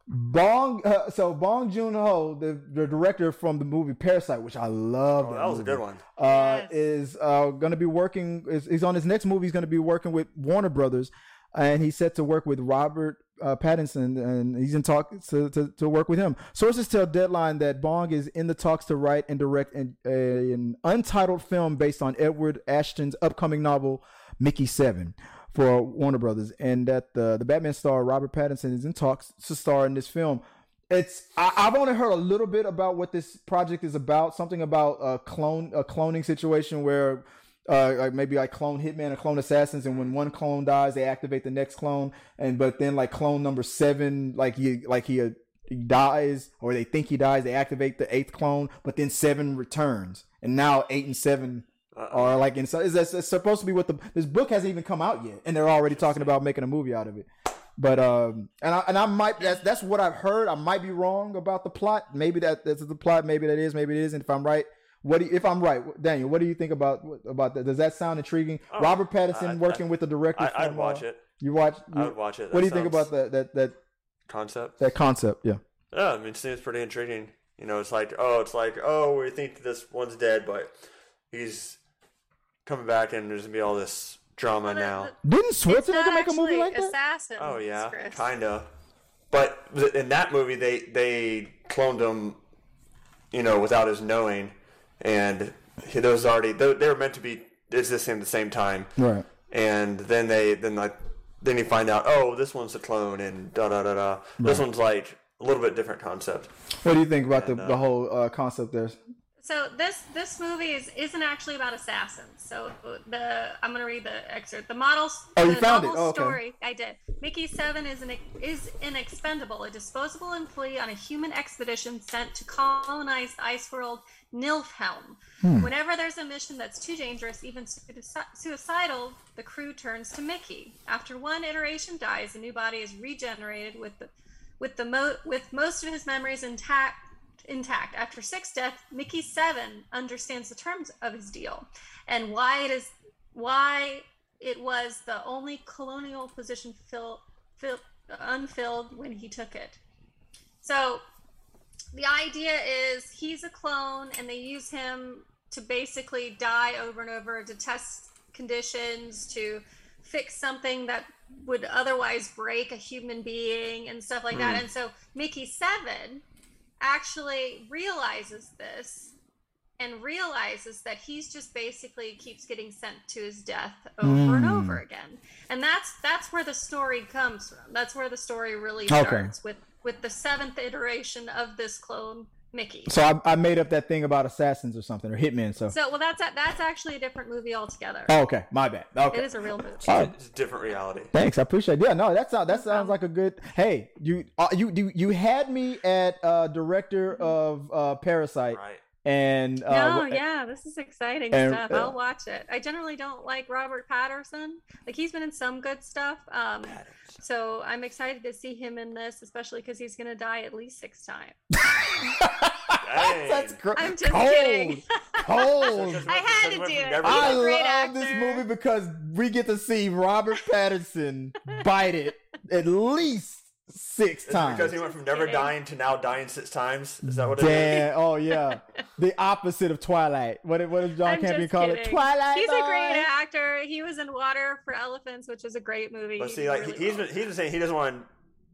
Bong uh, so Bong Joon-ho, the, the director from the movie Parasite, which I love. Oh, that was a good one. Uh, Yes. is uh, going to be working. Is, he's on his next movie. He's going to be working with Warner Brothers, and he's set to work with Robert uh, Pattinson, and he's in talks to, to, to work with him. Sources tell Deadline that Bong is in the talks to write and direct an, an untitled film based on Edward Ashton's upcoming novel Mickey Seven for Warner Brothers, and that the the Batman star Robert Pattinson is in talks to star in this film. It's I, I've only heard a little bit about what this project is about. Something about a clone a cloning situation where uh like maybe like clone hitman or clone assassins, and when one clone dies, they activate the next clone, and but then like clone number seven, like he like he. Uh, he dies, or they think he dies. They activate the eighth clone, but then seven returns, and now eight and seven are like inside. It's, it's, it's supposed to be what the this book hasn't even come out yet, and they're already talking about making a movie out of it. But um, and I and I might that's that's what I've heard. I might be wrong about the plot. Maybe that that's the plot. Maybe that is. Maybe it isn't. If I'm right, what do you, if I'm right, Daniel? What do you think about about that? Does that sound intriguing? Oh, Robert Pattinson I- working I- with the director. I, I'd from, watch uh, it. You watch? I would watch it. what do you think about that that that concept? that concept? Yeah. Yeah, I mean, it seems pretty intriguing. You know, it's like, oh, it's like, oh, we think this one's dead, but he's coming back, and there's gonna be all this drama the- now. Didn't It's Schwarzenegger make a movie like that? Assassin. Oh yeah, kinda. But th- in that movie, they they cloned him, you know, without his knowing, and he, those already they, they were meant to be existing at the same time. Right. And then they then like then you find out, oh, this one's a clone, and da da da da. This one's like a little bit different concept. What do you think about the, uh, the whole uh, concept there? So this this movie is isn't actually about assassins. So the I'm gonna read the excerpt. The models. Oh, you found it? novel Oh, okay. story. I did. Mickey Seven is an is an expendable, a disposable employee on a human expedition sent to colonize the ice world Niflheim. Hmm. Whenever there's a mission that's too dangerous, even suicidal, the crew turns to Mickey. After one iteration dies, a new body is regenerated with the with the mo- with most of his memories intact intact. After six deaths, Mickey Seven understands the terms of his deal and why it is why it was the only colonial position fill, fill, unfilled when he took it. So the idea is he's a clone and they use him to basically die over and over to test conditions to fix something that would otherwise break a human being and stuff like that hmm. and so mickey 7 actually realizes this and realizes that he's just basically keeps getting sent to his death over and Mm. over again and that's that's where the story comes from that's where the story really Okay. starts with with the seventh iteration of this clone mickey So I, I made up that thing about assassins or something or hitmen. So. so well that's a, that's actually a different movie altogether Oh, okay, my bad. Okay. it is a real movie All right. It's a different reality. Thanks, I appreciate. it. Yeah, no, that sounds that sounds problem. like a good. Hey, you uh, you you you had me at uh, director of uh, Parasite, Right. And uh, no, wh- yeah, this is exciting and, stuff. uh, I'll watch it. I generally don't like Robert Patterson. Like he's been in some good stuff. Um, Patterns. so I'm excited to see him in this, especially because he's gonna die at least six times. That's great. I'm just cold, kidding. cold. I had to do it. I He's a great love this movie because we get to see Robert Patterson bite it at least six Is it times. because he went from never kidding. dying to now dying six times? Is that what it is? Damn! Oh yeah, the opposite of Twilight. What did- what did John I'm Campion just call it? Twilight. He's a great actor. He was in Water for Elephants, which is a great movie. But see, like really he's well. been, he's been saying he doesn't want.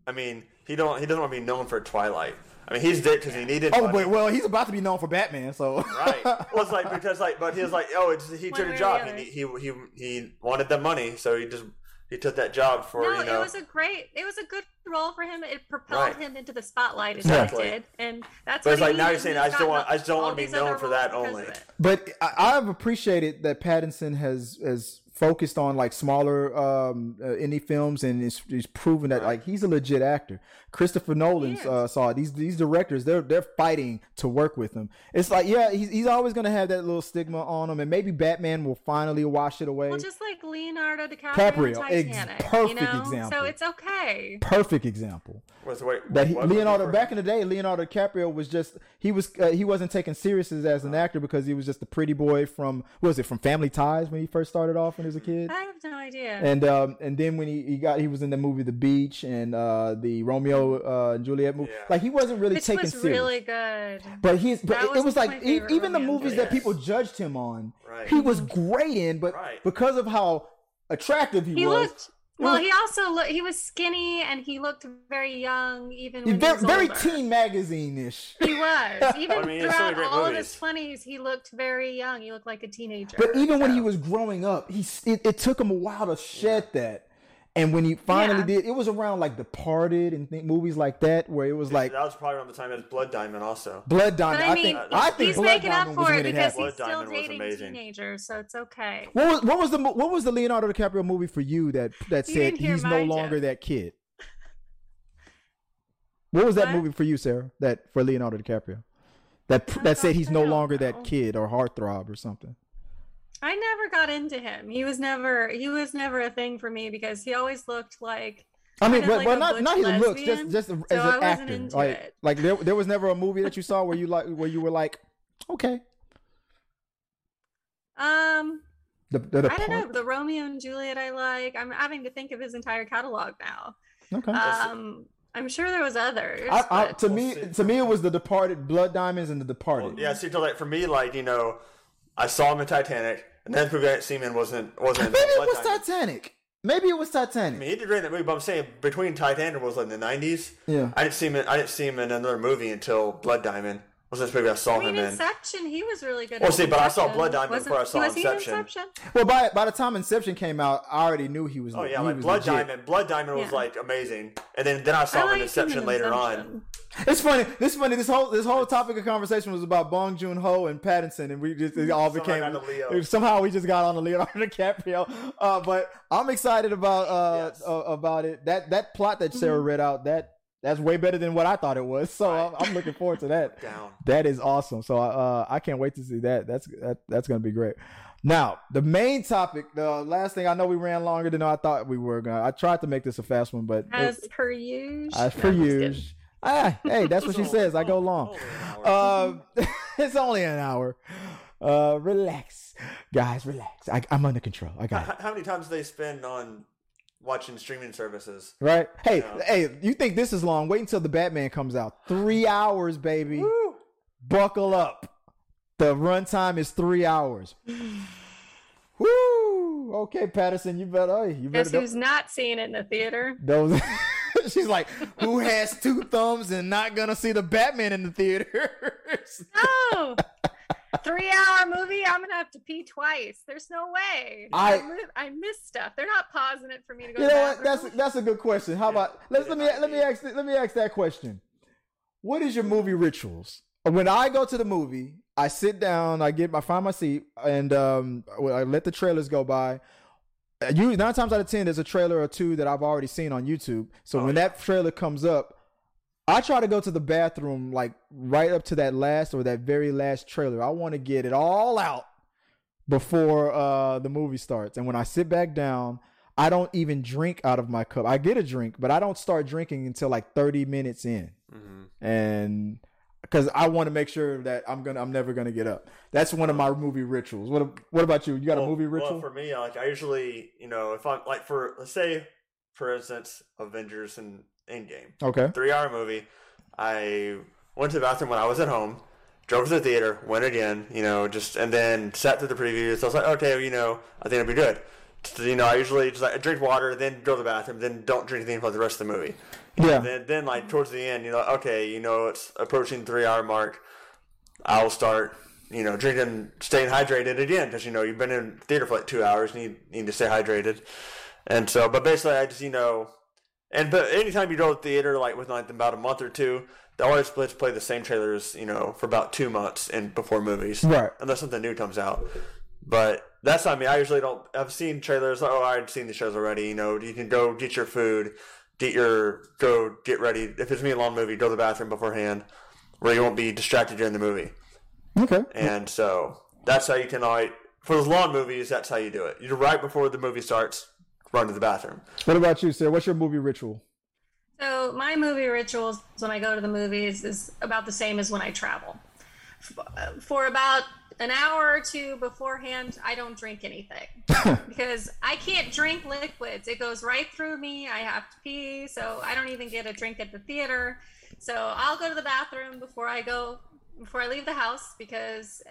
I mean, he don't he doesn't want to be known for Twilight. I mean, he's did because he needed. Oh, money. but well, he's about to be known for Batman, so Right. Well, it's like because like, but he was like, oh, it's, he One took a job. He, he he he wanted the money, so he just he took that job for no, you know. it was a great, it was a good role for him. It propelled Right. him into the spotlight as Exactly. it did, and that's. But what it's he like now you're saying, I just don't want- I just don't want to be known for that only. But I, I've appreciated that Pattinson has has focused on like smaller um, uh, indie films and is, is proven that like he's a legit actor. Christopher Nolan is. uh, saw it. These these directors they're they're fighting to work with him. It's like yeah, he's he's always gonna have that little stigma on him, and maybe Batman will finally wash it away. Well, just like Leonardo DiCaprio DiCaprio, in ex- perfect you know? example. So it's okay. Perfect example. What's the wait, that he, what was it Leonardo back in the day, Leonardo DiCaprio was just he was uh, he wasn't taken serious as, as an actor because he was just a pretty boy from what was it from Family Ties when he first started off when he was a kid, I have no idea. and um and then when he, he got he was in the movie The Beach and uh the Romeo uh, and Juliet movie, Yeah. like he wasn't really Which taken was serious. really good. but he's but That it, it was was like e- even the Romeo and movies that people judged him on, Right. he was great in, but Right. because of how attractive he, He was, looked. Well, he also look, he was skinny and he looked very young, even when very, he was very older. teen magazine ish. He was. Even I mean, it's so throughout many great all of his twenties, he looked very young. He looked like a teenager. But even when he was growing up, he it, it took him a while to shed that. And when he finally Yeah. did, it was around like Departed and th- movies like that, where it was like that was probably around the time as Blood Diamond also. Blood But Diamond. I I, mean, think I think he's Blood making up Diamond was for when it it because happened. he's Blood still Diamond was dating amazing. teenagers, so it's okay. What was what was the what was the Leonardo DiCaprio movie for you that that You said he's no longer Jeff. that kid? What was that What? movie for you, Sarah? That for Leonardo DiCaprio, that that said he's no longer know. that kid or heartthrob or something. I never got into him. He was never he was never a thing for me because he always looked like I mean, Kind of but, like but not not his looks, just just so as an actor. into like it. like there there was never a movie that you saw where you like where you were like, okay, um the the, the I don't know the Romeo and Juliet I like. I'm having to think of his entire catalog now. Okay. Um I'm sure there was others. I, I, to We'll me, see. to me, it was the Departed, Blood Diamonds, and the Departed. Well, yeah, see, so like for me, like you know, I saw him in Titanic, and then Movie I didn't see wasn't wasn't. Maybe it was Diamond. Titanic. Maybe it was Titanic. I mean, he did great in that movie, but I'm saying between Titanic was like in the '90s. Yeah. I didn't see him. In, I didn't see him in another movie until Blood Diamond. Was this movie I saw I mean, him in? Inception, he was really good. Well, see, but I saw Blood Diamond Wasn't- before I saw was he in Inception. Inception? Well, by by the time Inception came out, I already knew he was. Oh yeah, he like was Blood legit. Diamond. Blood Diamond was Yeah. like amazing, and then then I saw I him in liked him Inception later Inception. on. It's funny. This funny. This whole this whole topic of conversation was about Bong Joon Ho and Pattinson, and we just it all Somehow became got to Leo. somehow we just got on the Leonardo DiCaprio. Uh, but I'm excited about uh, Yes. uh about it. That that plot that Sarah Mm-hmm. read out that that's way better than what I thought it was. So Right. I'm, I'm looking forward to that. Down. That is awesome. So uh, I can't wait to see that. That's that, that's gonna be great. Now the main topic, the last thing I know we ran longer than I thought we were gonna. I tried to make this a fast one, but As per usual. as for you, ah, hey, that's what she says. I go long. Um, it's only an hour. Uh, relax, guys, relax. I, I'm under control. I got it. How, how many times do they spend on watching streaming services? Right? Hey, Yeah. hey, you think this is long? Wait until the Batman comes out. Three hours, baby. Buckle up. The runtime is three hours. Woo! Okay, Patterson, you better. Hey, you better. Guess who's not seeing it in the theater? Those. She's like, who has two thumbs and not gonna see the Batman in the theaters? No. Three hour movie. I'm gonna have to pee twice. There's no way. I- I mi- I miss stuff. They're not pausing it for me to go. You to know the what? That's bathroom. that's a good question. How about let's let me let me ask let me ask that question. What is your movie rituals? When I go to the movie, I sit down, I get I find my seat, and um, I let the trailers go by. You nine times out of ten, there's a trailer or two that I've already seen on YouTube. So Oh, when yeah. that trailer comes up, I try to go to the bathroom like right up to that last or that very last trailer. I want to get it all out before uh the movie starts. And when I sit back down, I don't even drink out of my cup. I get a drink, but I don't start drinking until like 30 minutes in. Mm-hmm. And because I want to make sure that I'm gonna, I'm never gonna get up. That's one of my movie rituals. What, what about you? You got a movie ritual? Well, for me, like I usually, you know, if I'm like for let's say, for instance, Avengers and Endgame, okay. three hour movie. I went to the bathroom when I was at home, drove to the theater, went again, you know, just and then sat through the previews. I was like, okay, well, you know, I think it'll be good. So, you know, I usually just like drink water, then go to the bathroom, then don't drink anything for the rest of the movie. Yeah. Then, then like towards the end, you know, okay, you know, it's approaching three hour mark. I'll start, you know, drinking, staying hydrated again because you know you've been in theater for like two hours, and you need to stay hydrated. And so, but basically, I just you know, and but anytime you go to theater, like within like about a month or two, they always play, play the same trailers, you know, for about two months and before movies, Right. Unless something new comes out. But that's not me. I usually don't. I've seen trailers. Oh, I've seen the shows already. You know, you can go get your food, get your go get ready. If it's me a long movie, go to the bathroom beforehand, where you won't be distracted during the movie. Okay. And so that's how you can like for those long movies. That's how you do it. You're right before the movie starts, run to the bathroom. What about you, Sarah? What's your movie ritual? So my movie rituals when I go to the movies is about the same as when I travel. Uh, for about an hour or two beforehand, I don't drink anything because I can't drink liquids. It goes right through me. I have to pee, so I don't even get a drink at the theater. So I'll go to the bathroom before I go before I leave the house because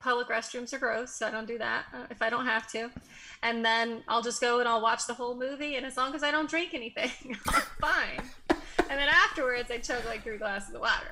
public restrooms are gross, so I don't do that uh, if I don't have to. And then I'll just go and I'll watch the whole movie, and as long as I don't drink anything, I'm fine. And then afterwards, I chug like three glasses of water.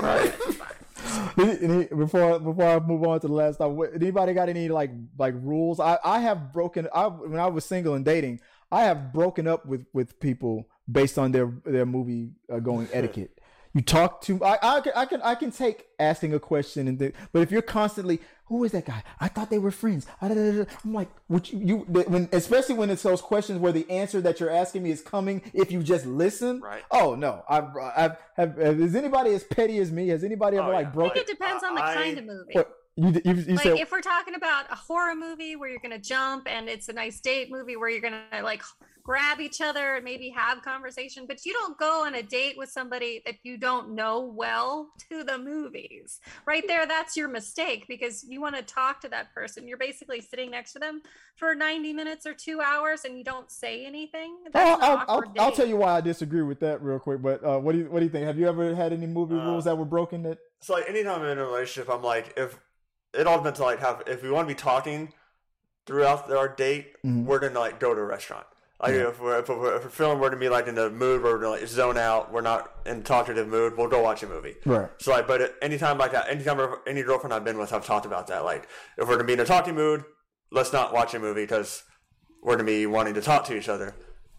Right. Any- any- before before I move on to the last time, anybody got any like like rules? I I have broken. I when I was single and dating, I have broken up with with people based on their their movie uh, going etiquette. You talk to I, I can I can I can take asking a question and th- but if you're constantly who is that guy? I thought they were friends. Ah, da, da, da, da. I'm like, would you, you when especially when it's those questions where the answer that you're asking me is coming if you just listen. Right. Oh no, I've I've have, have is anybody as petty as me? Has anybody ever Oh, like yeah. broken? I think it depends on the I- kind of movie. What you you, you like said? if we're talking about a horror movie where you're gonna jump and it's a nice date movie where you're gonna like grab each other and maybe have conversation but you don't go on a date with somebody that you don't know well to the movies right there that's your mistake because you want to talk to that person you're basically sitting next to them for 90 minutes or two hours and you don't say anything that's I'll, an I'll, I'll, awkward I'll tell you why I disagree with that real quick. But uh, what do you what do you think? Have you ever had any movie Uh, rules that were broken? That So like anytime I'm in a relationship, I'm like, if it all depends on like how if we want to be talking throughout our date, Mhm. we're gonna like go to a restaurant. Like Yeah. if we're if we're, if we're feeling we're gonna be like in the mood where we're gonna like zone out, we're not in talkative mood, we'll go watch a movie. right? So like, but anytime like that, anytime any girlfriend I've been with, I've talked about that. Like, if we're gonna be in a talking mood, let's not watch a movie because we're gonna be wanting to talk to each other.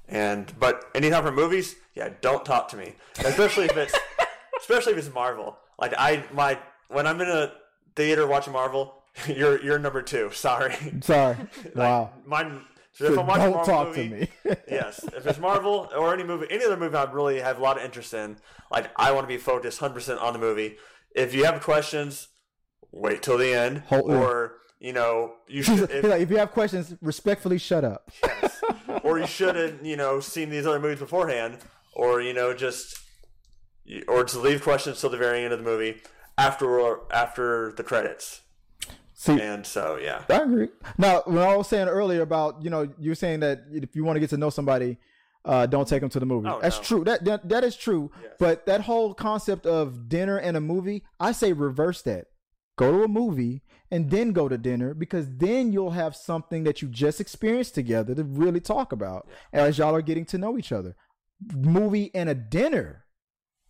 And but anytime for movies, yeah, don't talk to me, especially if it's especially if it's Marvel. Like I my when I'm in a theater watching Marvel, you're you're number two. Sorry. Sorry. wow. Mine. So if I'm watching Don't Marvel talk movie, to me. yes, if it's Marvel or any movie, any other movie I really have a lot of interest in, like I want to be focused 100% on the movie. If you have questions, wait till the end, Hold- or you know you should. If, like, if you have questions, respectfully shut up. yes. or you should have, you know, seen these other movies beforehand, or you know, just or to leave questions till the very end of the movie after after the credits. See, And so, yeah, I agree. Now, when I was saying earlier about you know you were saying that if you want to get to know somebody, uh, don't take them to the movie. Oh, That's no. true. That, that that is true. Yes. But that whole concept of dinner and a movie, I say reverse that. Go to a movie and then go to dinner because then you'll have something that you just experienced together to really talk about as y'all are getting to know each other. Movie and a dinner.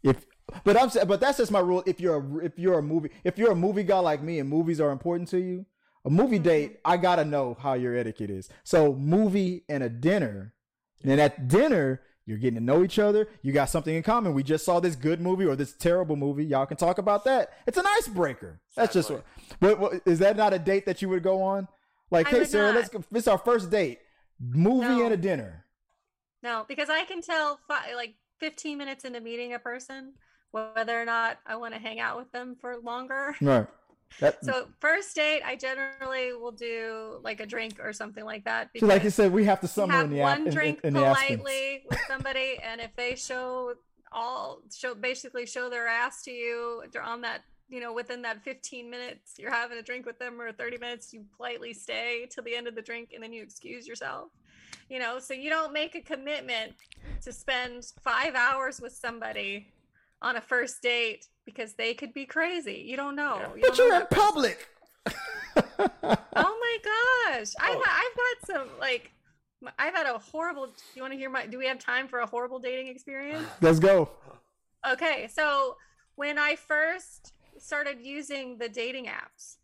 If but I'm but that's just my rule. If you're a, if you're a movie if you're a movie guy like me and movies are important to you, a movie mm-hmm. date I gotta know how your etiquette is. So movie and a dinner, and at dinner you're getting to know each other. You got something in common. We just saw this good movie or this terrible movie. Y'all can talk about that. It's an icebreaker. That's just what, but, what- is that not a date that you would go on? Like, I hey Sarah, not. let's go. This is our first date. Movie No. and a dinner. No, because I can tell like 15 minutes into meeting a person whether or not I want to hang out with them for longer. Right. That, So first date, I generally will do like a drink or something like that. so like you said, we have to summer have in the one in- drink in, in politely with somebody, and if they show all show basically show their ass to you they're on that you know within that 15 minutes you're having a drink with them or 30 minutes you politely stay till the end of the drink and then you excuse yourself you know so you don't make a commitment to spend five hours with somebody on a first date because they could be crazy you don't know Yeah. You but don't you're in public. oh my gosh I've, Oh. I've had some like I've had a horrible do you want to hear my do we have time for a horrible dating experience Let's go. okay so when i first started using the dating apps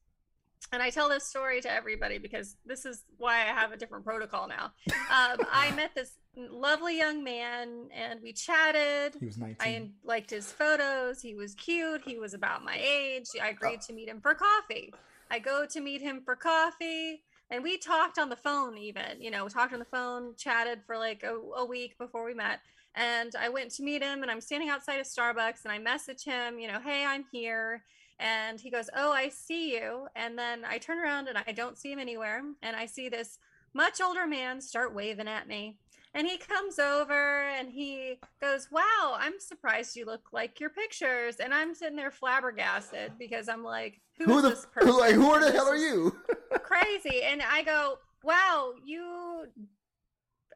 and i tell this story to everybody because this is why i have a different protocol now um, i met this lovely young man and we chatted He was 19. I liked his photos. He was cute. He was about my age. I oh. agreed to meet him for coffee. I go to meet him for coffee, and we talked on the phone, even. You know, we talked on the phone, chatted for like a, a week before we met. And I went to meet him, and I'm standing outside of Starbucks, and I message him, you know, hey, I'm here. And he goes, oh, I see you. And then I turn around and I don't see him anywhere. And I see this much older man start waving at me. And he comes over and he goes, Wow, I'm surprised you look like your pictures. And I'm sitting there flabbergasted because I'm like, Who, who is the this person? like who the hell are you? Crazy. And I go, Wow, you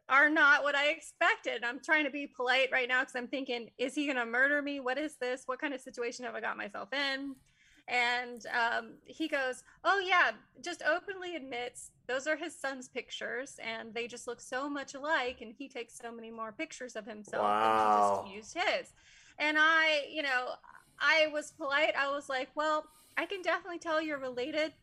are not what I expected. I'm trying to be polite right now because I'm thinking, Is he going to murder me? What is this? What kind of situation have I got myself in? And um, he goes, Oh, yeah, just openly admits those are his son's pictures and they just look so much alike. And he takes so many more pictures of himself. Wow. And he just used his. And I, you know, I was polite. I was like, Well, I can definitely tell you're related,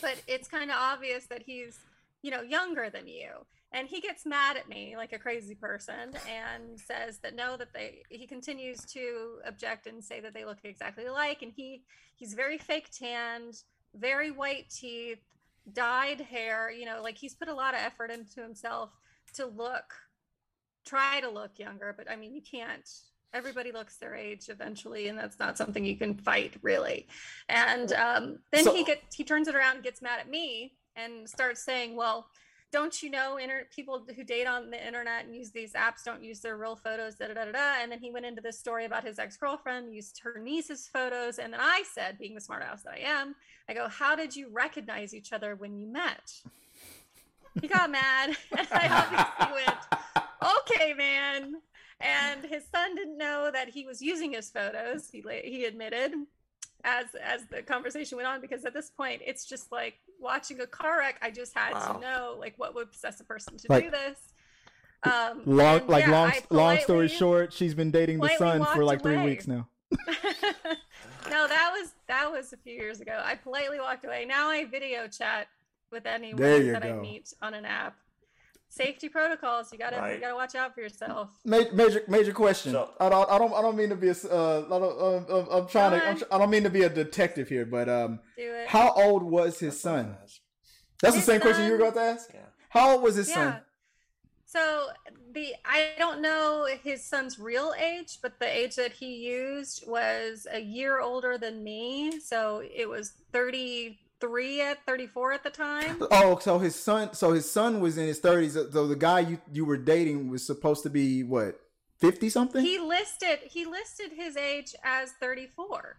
but it's kind of obvious that he's, you know, younger than you. And he gets mad at me like a crazy person and says that no, that they he continues to object and say that they look exactly alike. And he he's very fake tanned, very white teeth, dyed hair, you know, like he's put a lot of effort into himself to look try to look younger, but I mean you can't everybody looks their age eventually and that's not something you can fight really. And um, then So- he gets he turns it around and gets mad at me and starts saying well don't you know inter- people who date on the internet and use these apps don't use their real photos da, da, da, da, and then he went into this story about his ex-girlfriend used her niece's photos and then i said being the smart ass that i am i go how did you recognize each other when you met? He got mad and i obviously went okay man. And his son didn't know that he was using his photos he he admitted as as the conversation went on because at this point it's just like watching a car wreck i just had Wow. to know like what would possess a person to Like- do this um Long like yeah, long long story short, she's been dating the son for like three away. weeks now. no that was that was a few years ago i politely walked away now i video chat with anyone that i meet on an app safety protocols. You gotta Right. you gotta watch out for yourself. Ma- major major question. So- I don't I don't I don't mean to be a s- uh, I don't, uh, I'm- I'm trying to Go I'm, on. tr- I don't mean to be a detective here, but um, how old was his son? That's the His same question you were son- about to ask. Yeah. How old was his yeah. son? So the I don't know his son's real age, but the age that he used was a year older than me. So it was 33 at 34 at the time. Oh, so his son so his son was in his 30s. So the guy you you were dating was supposed to be what 50 something? He listed he listed his age as 34.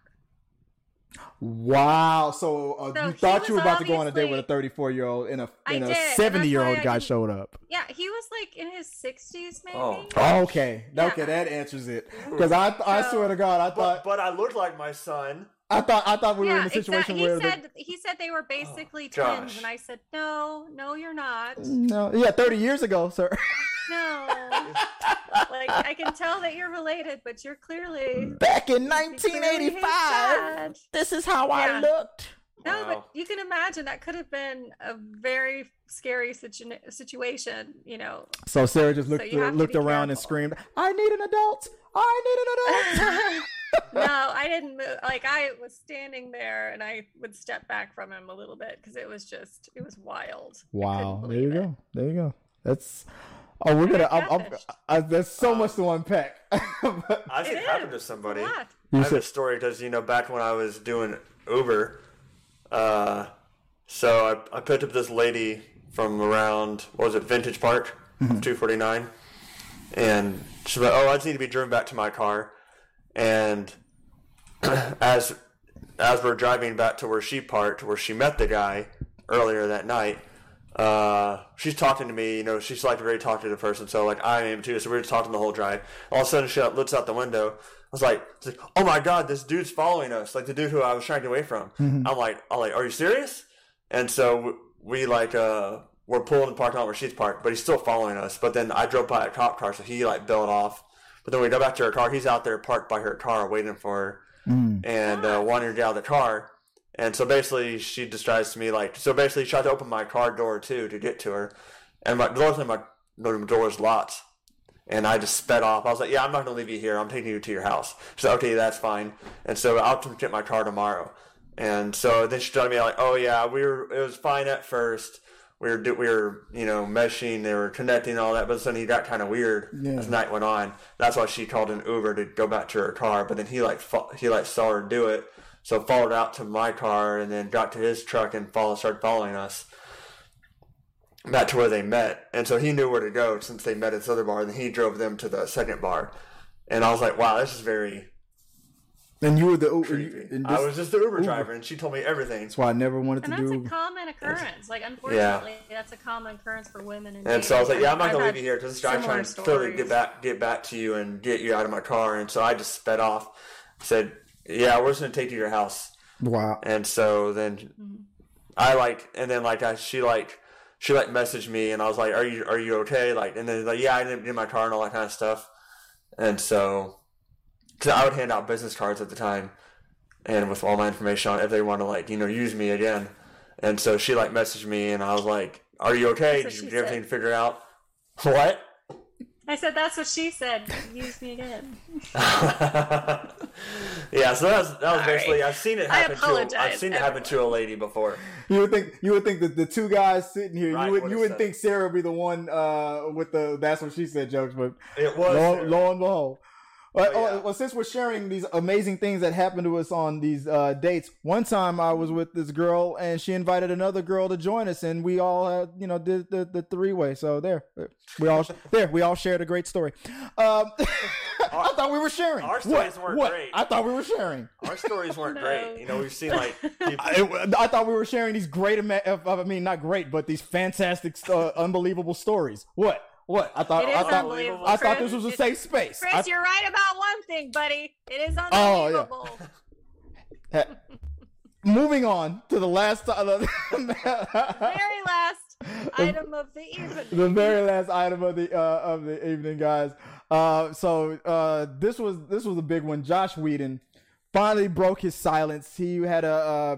Wow. So, uh, So you thought you were about to go on a date with a 34 year old and a I and a 70 year old guy showed up. Yeah, he was like in his 60s maybe. Oh. Oh, okay. Yeah. Okay, that answers it. Because I I So- swear to God, I thought but I looked like my son. I thought I thought we were yeah, in a situation exactly. where He the- said he said they were basically oh, twins, gosh. and I said no, no, you're not. no, yeah, 30 years ago, sir. No, like I can tell that you're related, but you're clearly Back in you're clearly his dad. this is how Yeah. looked. No, Wow. but you can imagine that could have been a very scary situ- situation. You know, So Sarah just looked you have looked be around and screamed, "I need an adult! I need an adult!" no, I didn't move. Like I was standing there, and I would step back from him a little bit because it was just it was wild. I wow, there you it. go. There you go. That's oh, we're gonna. I'm, I'm, catfished. I, uh, there's so much to uh, unpack. I've seen It it happen is. to somebody. A. I You have said- a story because you know back when I was doing Uber, uh, so I, I picked up this lady from around what was it Vintage Park, mm-hmm. two forty nine, and she's like, "Oh, I just need to be driven back to my car," and as as we're driving back to where she parked, where she met the guy earlier that night, uh, she's talking to me. You know, she's like a very talkative person, so like I am too. So we are just talking the whole drive. All of a sudden, she looks out the window. I was like, like, "Oh my god, this dude's following us!" Like the dude who I was trying to get away from. I'm like, "I'm like, are you serious?" And so we like uh we're pulling the parking lot where she's parked, but he's still following us. But then I drove by a cop car, so he like bailed off. But then we go back to her car. He's out there parked by her car, waiting for her and uh, wanted her to get out of the car. And so basically, she describes to me like, so basically, she tried to open my car door too to get to her, and my luckily my the door was locked, and I just sped off. I was like, yeah, I'm not gonna leave you here. I'm taking you to your house. She said, okay, that's fine. And so I'll come get my car tomorrow. And so then she told me like, oh yeah, we were it was fine at first. We were we were you know meshing, they were connecting all that, but then he got kind of weird Yeah. as night went on. That's why she called an Uber to go back to her car. But then he like fo- he like saw her do it, so followed out to my car and then got to his truck and follow started following us back to where they met. And so he knew where to go since they met at this other bar. And then he drove them to the second bar. And I was like, wow, this is very and you were the Uber. creepy. and I was just the Uber driver, and she told me everything. That's why I never wanted And to that's do. a common occurrence. Like, unfortunately, that's a common occurrence for women. In And so I was like, yeah, I'm not I've gonna leave you here because this guy's trying to clearly get back, get back to you and get you out of my car. And so I just sped off. Said, yeah, we're just gonna take you to your house. Wow. And so then Mm-hmm. I like, and then like I, she like, she like messaged me, and I was like, "Are you are you okay?" Like, and then like, yeah, I didn't get my car and all that kind of stuff. And so, because I would hand out business cards at the time, and with all my information on, if they want to like you know use me again. And so she like messaged me, and I was like, "Are you okay? That's Did you she get everything said. figured out?" What? I said, that's what she said. Use me again. yeah, so that was, that was Sorry. basically I've seen it I happen to a, I've apologize, seen it happen to a lady before. You would think you would think that the two guys sitting here, Right, you would would've you would think Sarah would be the one uh, with the that's what she said jokes, but It was lo, lo and behold. Well, Oh, yeah. oh, well, since we're sharing these amazing things that happened to us on these uh, dates, one time I was with this girl and she invited another girl to join us, and we all had, you know, did the, the three way. So there, we all there, we all shared a great story. Um, I thought we were sharing. our What? stories weren't What? great. I thought we were sharing. Our stories weren't No. great. You know, we've seen like people. I, I thought we were sharing these great, uh, I mean, not great, but these fantastic, uh, unbelievable stories. What? What? I thought. I thought. I thought Chris. this was a safe space. Chris, I- you're right about one thing, buddy. It is unbelievable. Oh, yeah. moving on to the last. The, Very last item of the evening. the very last item of the uh, of the evening, guys. Uh, so uh, this was this was a big one. Josh Whedon finally broke his silence. He had a uh,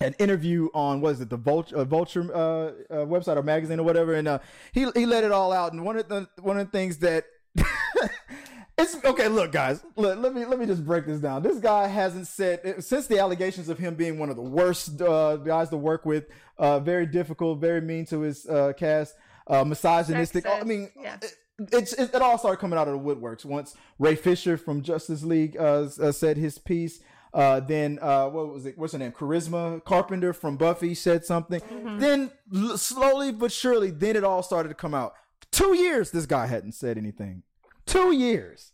an interview on what is it the Vulture uh, Vulture uh, uh, website or magazine or whatever, and uh, he he let it all out. And one of the one of the things that it's okay. Look, guys, look, let me let me just break this down. This guy hasn't said since the allegations of him being one of the worst uh, guys to work with, uh, very difficult, very mean to his uh, cast, uh, misogynistic. I mean, yeah. it, it's it, it all started coming out of the woodworks once Ray Fisher from Justice League uh, uh, said his piece. Uh, then uh, what was it? What's her name? Charisma Carpenter from Buffy said something. Then l- slowly but surely, then it all started to come out. Two years, this guy hadn't said anything. Two years,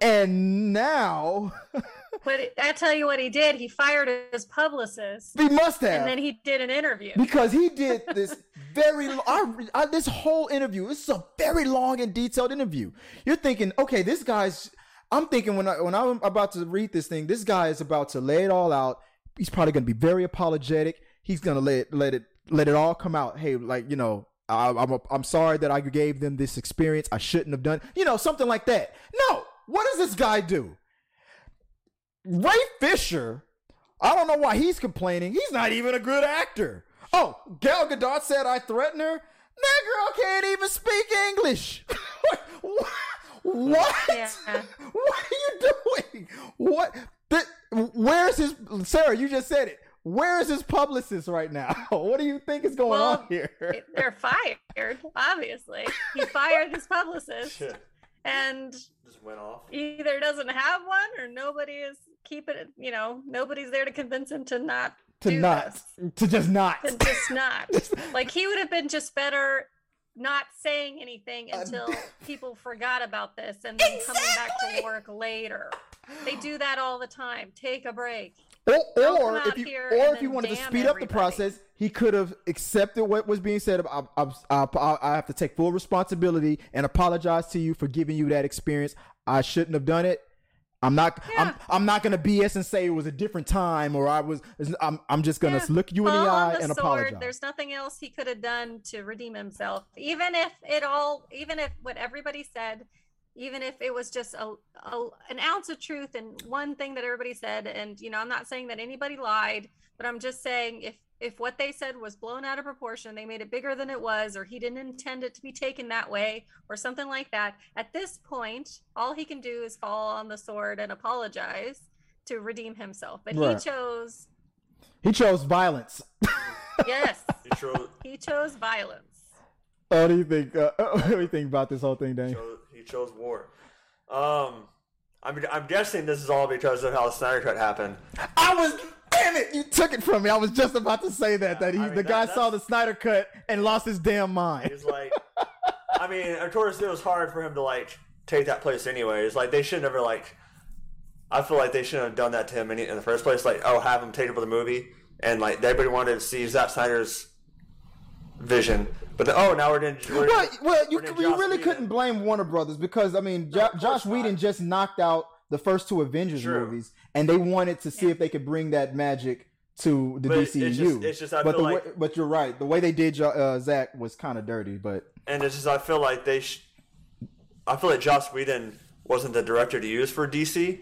and now But I tell you what he did. He fired his publicist, he must have. and then he did an interview. because he did this very I, I, this whole interview this is a very long and detailed interview you're thinking okay this guy's i'm thinking when i when i'm about to read this thing this guy is about to lay it all out he's probably going to be very apologetic he's going to let let it let it all come out hey like you know I, i'm a, i'm sorry that i gave them this experience i shouldn't have done you know something like that no what does this guy do ray fisher I don't know why he's complaining. He's not even a good actor. Oh, Gal Gadot said I threatened her. That girl can't even speak English. what? What? Yeah. What are you doing? What? Th- where's his Sarah? You just said it. Where is his publicist right now? What do you think is going Well, on here? They're fired, obviously. He fired his publicist, Shit. and Just went off. either doesn't have one or nobody is keeping it. You know, nobody's there to convince him to not to do not, this. to just not. To just not. like he would have been just better not saying anything Uh, until people forgot about this and then coming back to work later. They do that all the time. Take a break. Or, or if you, or if you wanted to speed up the process, he could have accepted what was being said. I, I, I, I have to take full responsibility and apologize to you for giving you that experience. I shouldn't have done it. I'm not. I'm. I'm not gonna BS and say it was a different time or I was. I'm. I'm just gonna Yeah, look you in the eye the and sword. apologize. There's nothing else he could have done to redeem himself. Even if it all, even if what everybody said, even if it was just a, a an ounce of truth in one thing that everybody said, and you know, I'm not saying that anybody lied, but I'm just saying if if what they said was blown out of proportion, they made it bigger than it was, or he didn't intend it to be taken that way, or something like that. At this point, all he can do is fall on the sword and apologize to redeem himself. But Right. he chose, he chose violence. yes, He chose, he chose violence. what do you think? Uh, what do you think about this whole thing, Danny? chose he chose war. Um, I'm I'm guessing this is all because of how the Snyder Cut happened. I was. Damn it! You took it from me. I was just about to say that. That he, I mean, the that- guy saw the Snyder cut and lost his damn mind. He's like, I mean, of course, it was hard for him to like take that place anyways. Like they should never like. I feel like they shouldn't have done that to him in, in the first place. Like, oh, have him take over the movie, and like everybody wanted to see Zack Snyder's vision, but then, oh, now we're. We're, Well, well, you, you really Whedon. couldn't blame Warner Brothers because I mean, jo- of course Josh Whedon not. just knocked out the first two Avengers True. movies, and they wanted to see if they could bring that magic to the But it's DCU. just- it's just I but feel the like- way, but you're right. The way they did uh, Zack was kind of dirty, but and it's just I feel like they. Sh- I feel like Joss Whedon wasn't the director to use for DC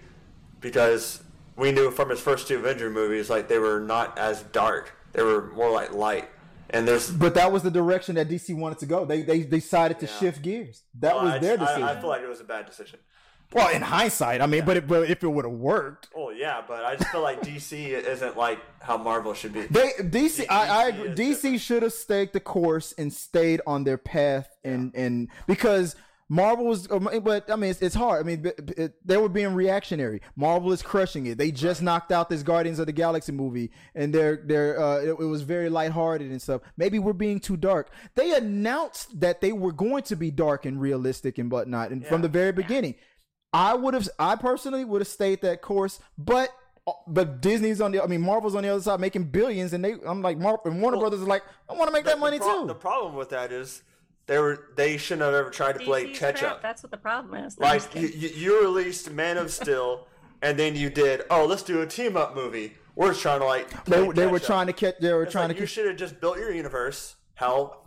because we knew from his first two Avenger movies like they were not as dark. They were more like light. And there's but that was the direction that DC wanted to go. They they decided to Yeah. shift gears. That well, was I, their I- decision. I, feel like it was a bad decision. Well, in hindsight, I mean, but it, but if it would have worked, Oh yeah, but I just feel like DC isn't like how Marvel should be. They DC, I, I agree. DC should have staked the course and stayed on their path, and and because Marvel was, um, but I mean, it's, it's hard. I mean, b- it, they were being reactionary. Marvel is crushing it. They just knocked out this Guardians of the Galaxy movie, and they're they're uh, it, it was very lighthearted and stuff. Maybe we're being too dark. They announced that they were going to be dark and realistic and whatnot, and from the very beginning. I would have, I personally would have stayed that course, but uh, but Disney's on the, I mean, Marvel's on the other side making billions, and they, I'm like, Mar- and Warner Well, Brothers is like, I want to make that money the pro- too. The problem with that is they were they shouldn't have ever tried to play catch crap, up. That's what the problem is. No, Like you, you, you released Man of Steel, and then you did oh let's do a team up movie. We're just trying to like they, play they were up. trying to catch, they were It's trying like to you catch. should have just built your universe how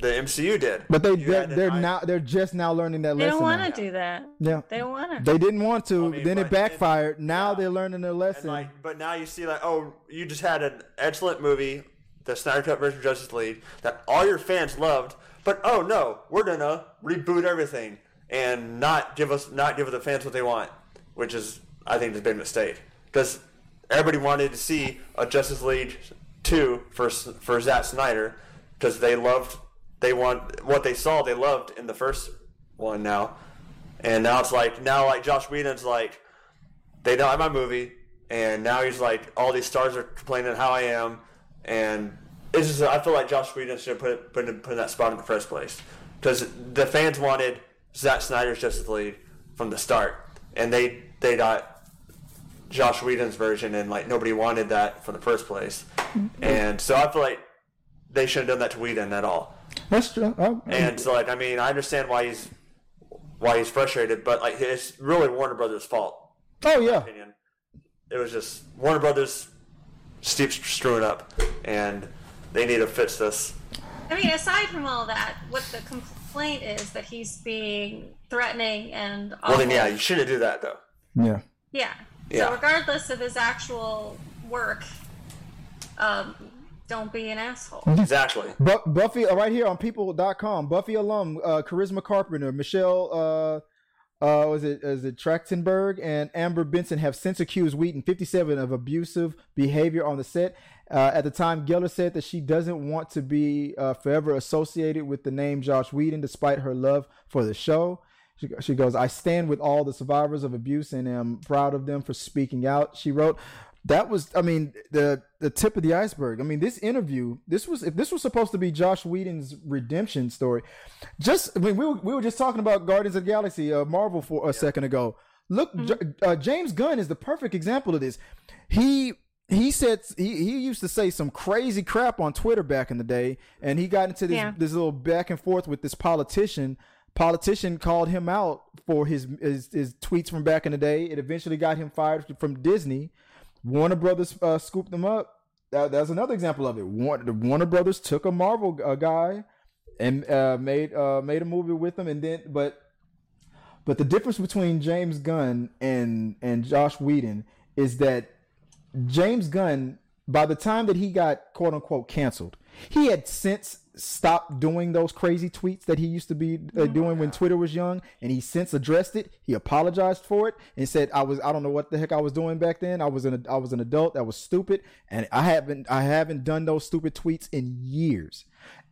the MCU did. But they You they're, they're I- now they're just now learning that They lesson. They don't want to do that. Yeah. They don't want to. They didn't want to. I mean, then it but- backfired. Now yeah. they're learning their And lesson. like, but now you see like, oh, you just had an excellent movie, the Snyder Cut version of Justice League, that all your fans loved. But oh no, we're gonna reboot everything and not give us not give the fans what they want, which is I think has been a mistake because everybody wanted to see a Justice League two for for Zack Snyder because they loved they want what they saw they loved in the first one now, and now it's like now like Josh Whedon's like they don't have my movie, and now he's like, all these stars are complaining how I am, and it's just I feel like Josh Whedon should put put in, put in that spot in the first place. Because the fans wanted Zack Snyder's Justice League from the start, and they they got Josh Whedon's version, and like nobody wanted that from the first place, mm-hmm. and so I feel like they shouldn't have done that to Whedon at all. That's true. I- And so, like, I mean, I understand why he's why he's frustrated, but like, it's really Warner Brothers' fault oh yeah. opinion. It was just Warner Brothers keeps screwing up, and they need to fix this. I mean, aside from all that, what the complaint is that he's being threatening and awful. Well, then, yeah, you shouldn't do that though. Yeah. Yeah. Yeah. So regardless of his actual work, um, don't be an asshole. Exactly. Bu- Buffy, uh, right here on people.com, Buffy alum, uh, Charisma Carpenter, Michelle, uh, uh, was it, is it Trachtenberg and Amber Benson have since accused Whedon, 57, of abusive behavior on the set. Uh, at the time, Gellar said that she doesn't want to be uh, forever associated with the name Josh Whedon, despite her love for the show. She, she goes, I stand with all the survivors of abuse and am proud of them for speaking out. She wrote, that was, I mean, the the tip of the iceberg. I mean, this interview, this was, if this was supposed to be Josh Whedon's redemption story, just, I mean, we were, we were just talking about Guardians of the Galaxy, uh, Marvel for a second ago. Look, J- uh, James Gunn is the perfect example of this. He he said he, he used to say some crazy crap on Twitter back in the day, and he got into this Yeah. this little back and forth with this politician. Politician called him out for his, his his tweets from back in the day. It eventually got him fired from Disney. Warner Brothers uh, scooped them up. That, that's another example of it. Warner, Warner Brothers took a Marvel uh, guy and uh, made uh, made a movie with him, and then but but the difference between James Gunn and and Josh Whedon is that James Gunn, by the time that he got quote unquote canceled, he had since stopped doing those crazy tweets that he used to be uh, doing when Twitter was young, and he since addressed it. He apologized for it and said, "I was I don't know what the heck I was doing back then. I was an I was an adult. That was stupid, and I haven't I haven't done those stupid tweets in years."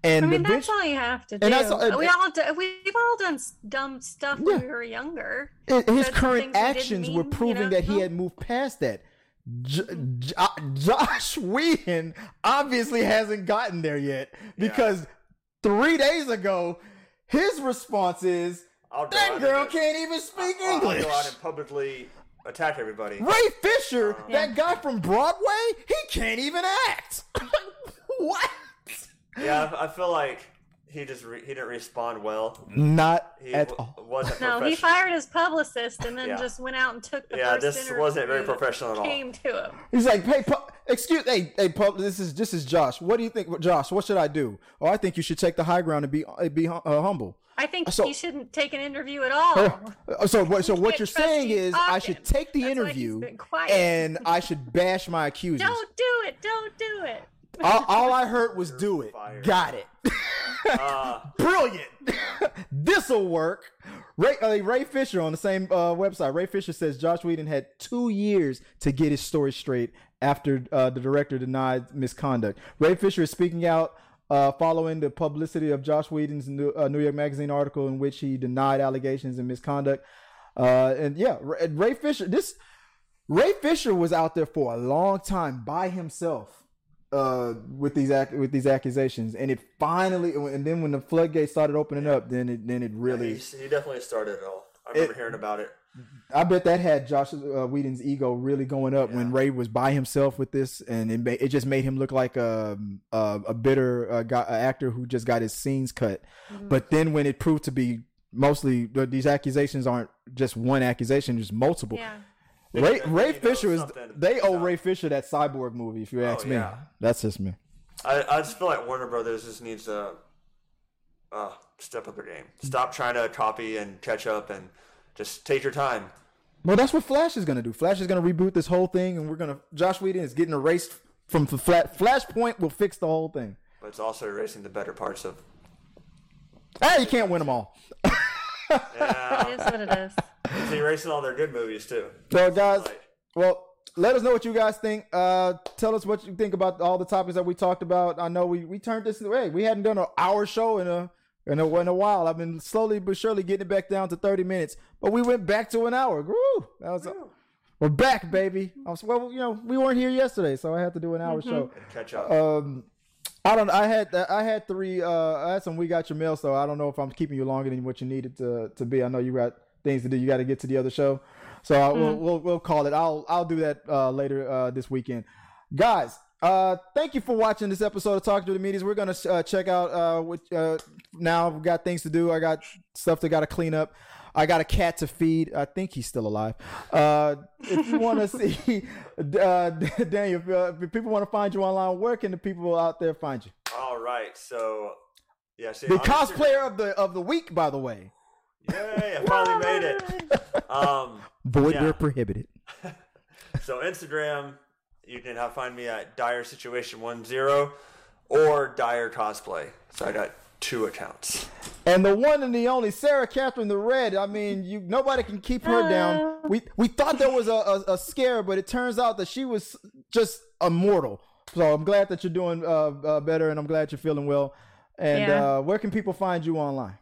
And I mean, that's eventu- all you have to do. And that's all- we all do, we've all done dumb stuff when we were younger. his current things we didn't actions mean, were you proving that he had moved past that. J- J- uh, Josh Whedon obviously hasn't gotten there yet because three days ago, his response is, I'll "That girl can't even speak I'll, I'll English." go out and publicly attack everybody. Ray Fisher, Uh, that guy from Broadway, he can't even act. what? Yeah, I, I feel like he just re- he didn't respond well. Not He at w- all. wasn't No, he fired his publicist and then Yeah. just went out and took the Yeah, first this wasn't very professional at all. Came to him. He's like, hey, pu- excuse, hey, hey, pub, this is this is Josh. What do you think, Josh? What should I do? Oh, I think you should take the high ground and be uh, be uh, humble. I think So- he shouldn't take an interview at all. Uh, So what? So what you're saying you is I should take the That's interview quiet. and I should bash my accusers. Don't do it. Don't do it. All, all I heard was do it. Got it. Uh, Brilliant. This'll work. Ray, uh, Ray Fisher on the same uh, website. Ray Fisher says Josh Whedon had two years to get his story straight after uh, the director denied misconduct. Ray Fisher is speaking out uh, following the publicity of Josh Whedon's New, uh, New York Magazine article in which he denied allegations of misconduct. Uh, and yeah, Ray Fisher. This Ray Fisher was out there for a long time by himself uh with these ac- with these accusations and it finally and then when the floodgates started opening up then it then it really he, he definitely started it all. I remember It- hearing about it. I bet that had Josh uh, Whedon's ego really going up when Ray was by himself with this, and it, ma- it just made him look like a a, a bitter uh, guy, a actor who just got his scenes cut. But then when it proved to be mostly these accusations aren't just one accusation, there's multiple. Yeah. Ray Ray Fisher is. They owe Ray Fisher that cyborg movie. If you ask me, yeah. that's just me. I, I just feel like Warner Brothers just needs to uh, step up their game. Stop trying to copy and catch up, and just take your time. Well, that's what Flash is gonna do. Flash is gonna reboot this whole thing, and we're gonna. Josh Whedon is getting erased from the flat. Flashpoint will fix the whole thing. But it's also erasing the better parts of. Hey, you can't win them all. Yeah, It is what it is. it's erasing all their good movies too. So, guys, Like, well, let us know what you guys think. Uh, tell us what you think about all the topics that we talked about. I know we, we turned this way. We hadn't done an hour show in a in a, in a while. I've been slowly but surely getting it back down to thirty minutes, but we went back to an hour. Woo! That was we're back, baby. Was, well, you know, we weren't here yesterday, so I had to do an hour show. and catch up. Um, I don't. I had I had three. Uh, I had some. We got your mail, so I don't know if I'm keeping you longer than what you needed to to be. I know you got things to do. You got to get to the other show, so I, we'll, we'll we'll call it. I'll I'll do that uh, later uh, this weekend, guys. Uh, thank you for watching this episode of Talking to the Medias. We're gonna uh, check out uh, what, uh, now. We got things to do. I got stuff that got to clean up. I got a cat to feed. I think he's still alive. Uh, if you want to see uh, Daniel, if, uh, if people want to find you online, where can the people out there find you? all right, so yeah, see, The on Instagram- cosplayer of the of the week, by the way. Yay! I finally made it. Um, Void Yeah. where prohibited. so Instagram, you can have, find me at Dire Situation One Zero or Dire Cosplay. So I got two accounts. And the one and the only Sarah Catherine the Red. I mean, you nobody can keep her down. We we thought there was a, a, a scare, but it turns out that she was just immortal. So I'm glad that you're doing uh, uh, better, and I'm glad you're feeling well. And Yeah. uh, where can people find you online?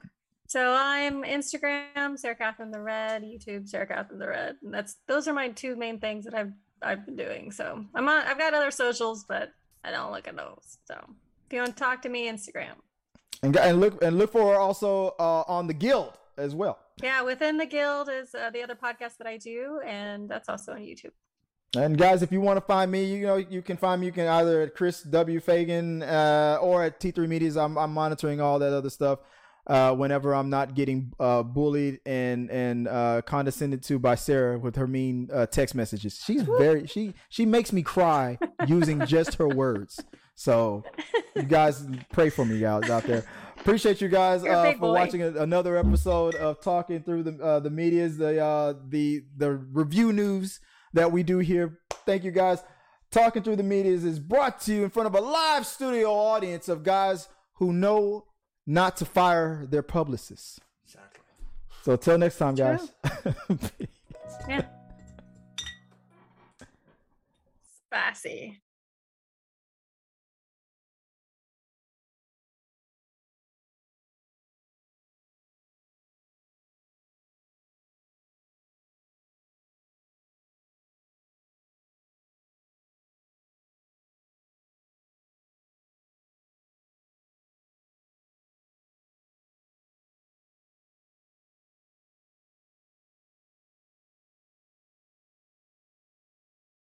So I'm Instagram, Sarah Catherine the Red, YouTube, Sarah Catherine the Red. And that's those are my two main things that I've I've been doing. So I'm on I've got other socials, but I don't look at those. So if you want to talk to me, Instagram. And, and look and look for her also uh, on the Guild as well. Yeah, within the guild is uh, the other podcast that I do, and that's also on YouTube. And guys, if you want to find me, you know you can find me. You can either at Chris W Fagan uh, or at T3 Medias. I'm, I'm monitoring all that other stuff. Uh, whenever I'm not getting uh, bullied and and uh, condescended to by Sarah with her mean uh, text messages, she's very she she makes me cry using just her words. So you guys pray for me, guys out there. Appreciate you guys uh, for boy. watching a- another episode of talking through the uh, the media's the uh, the the review news that we do here. Thank you guys. Talking through the medias is brought to you in front of a live studio audience of guys who know not to fire their publicists. Exactly. So till next time, guys. Yeah. Spicy.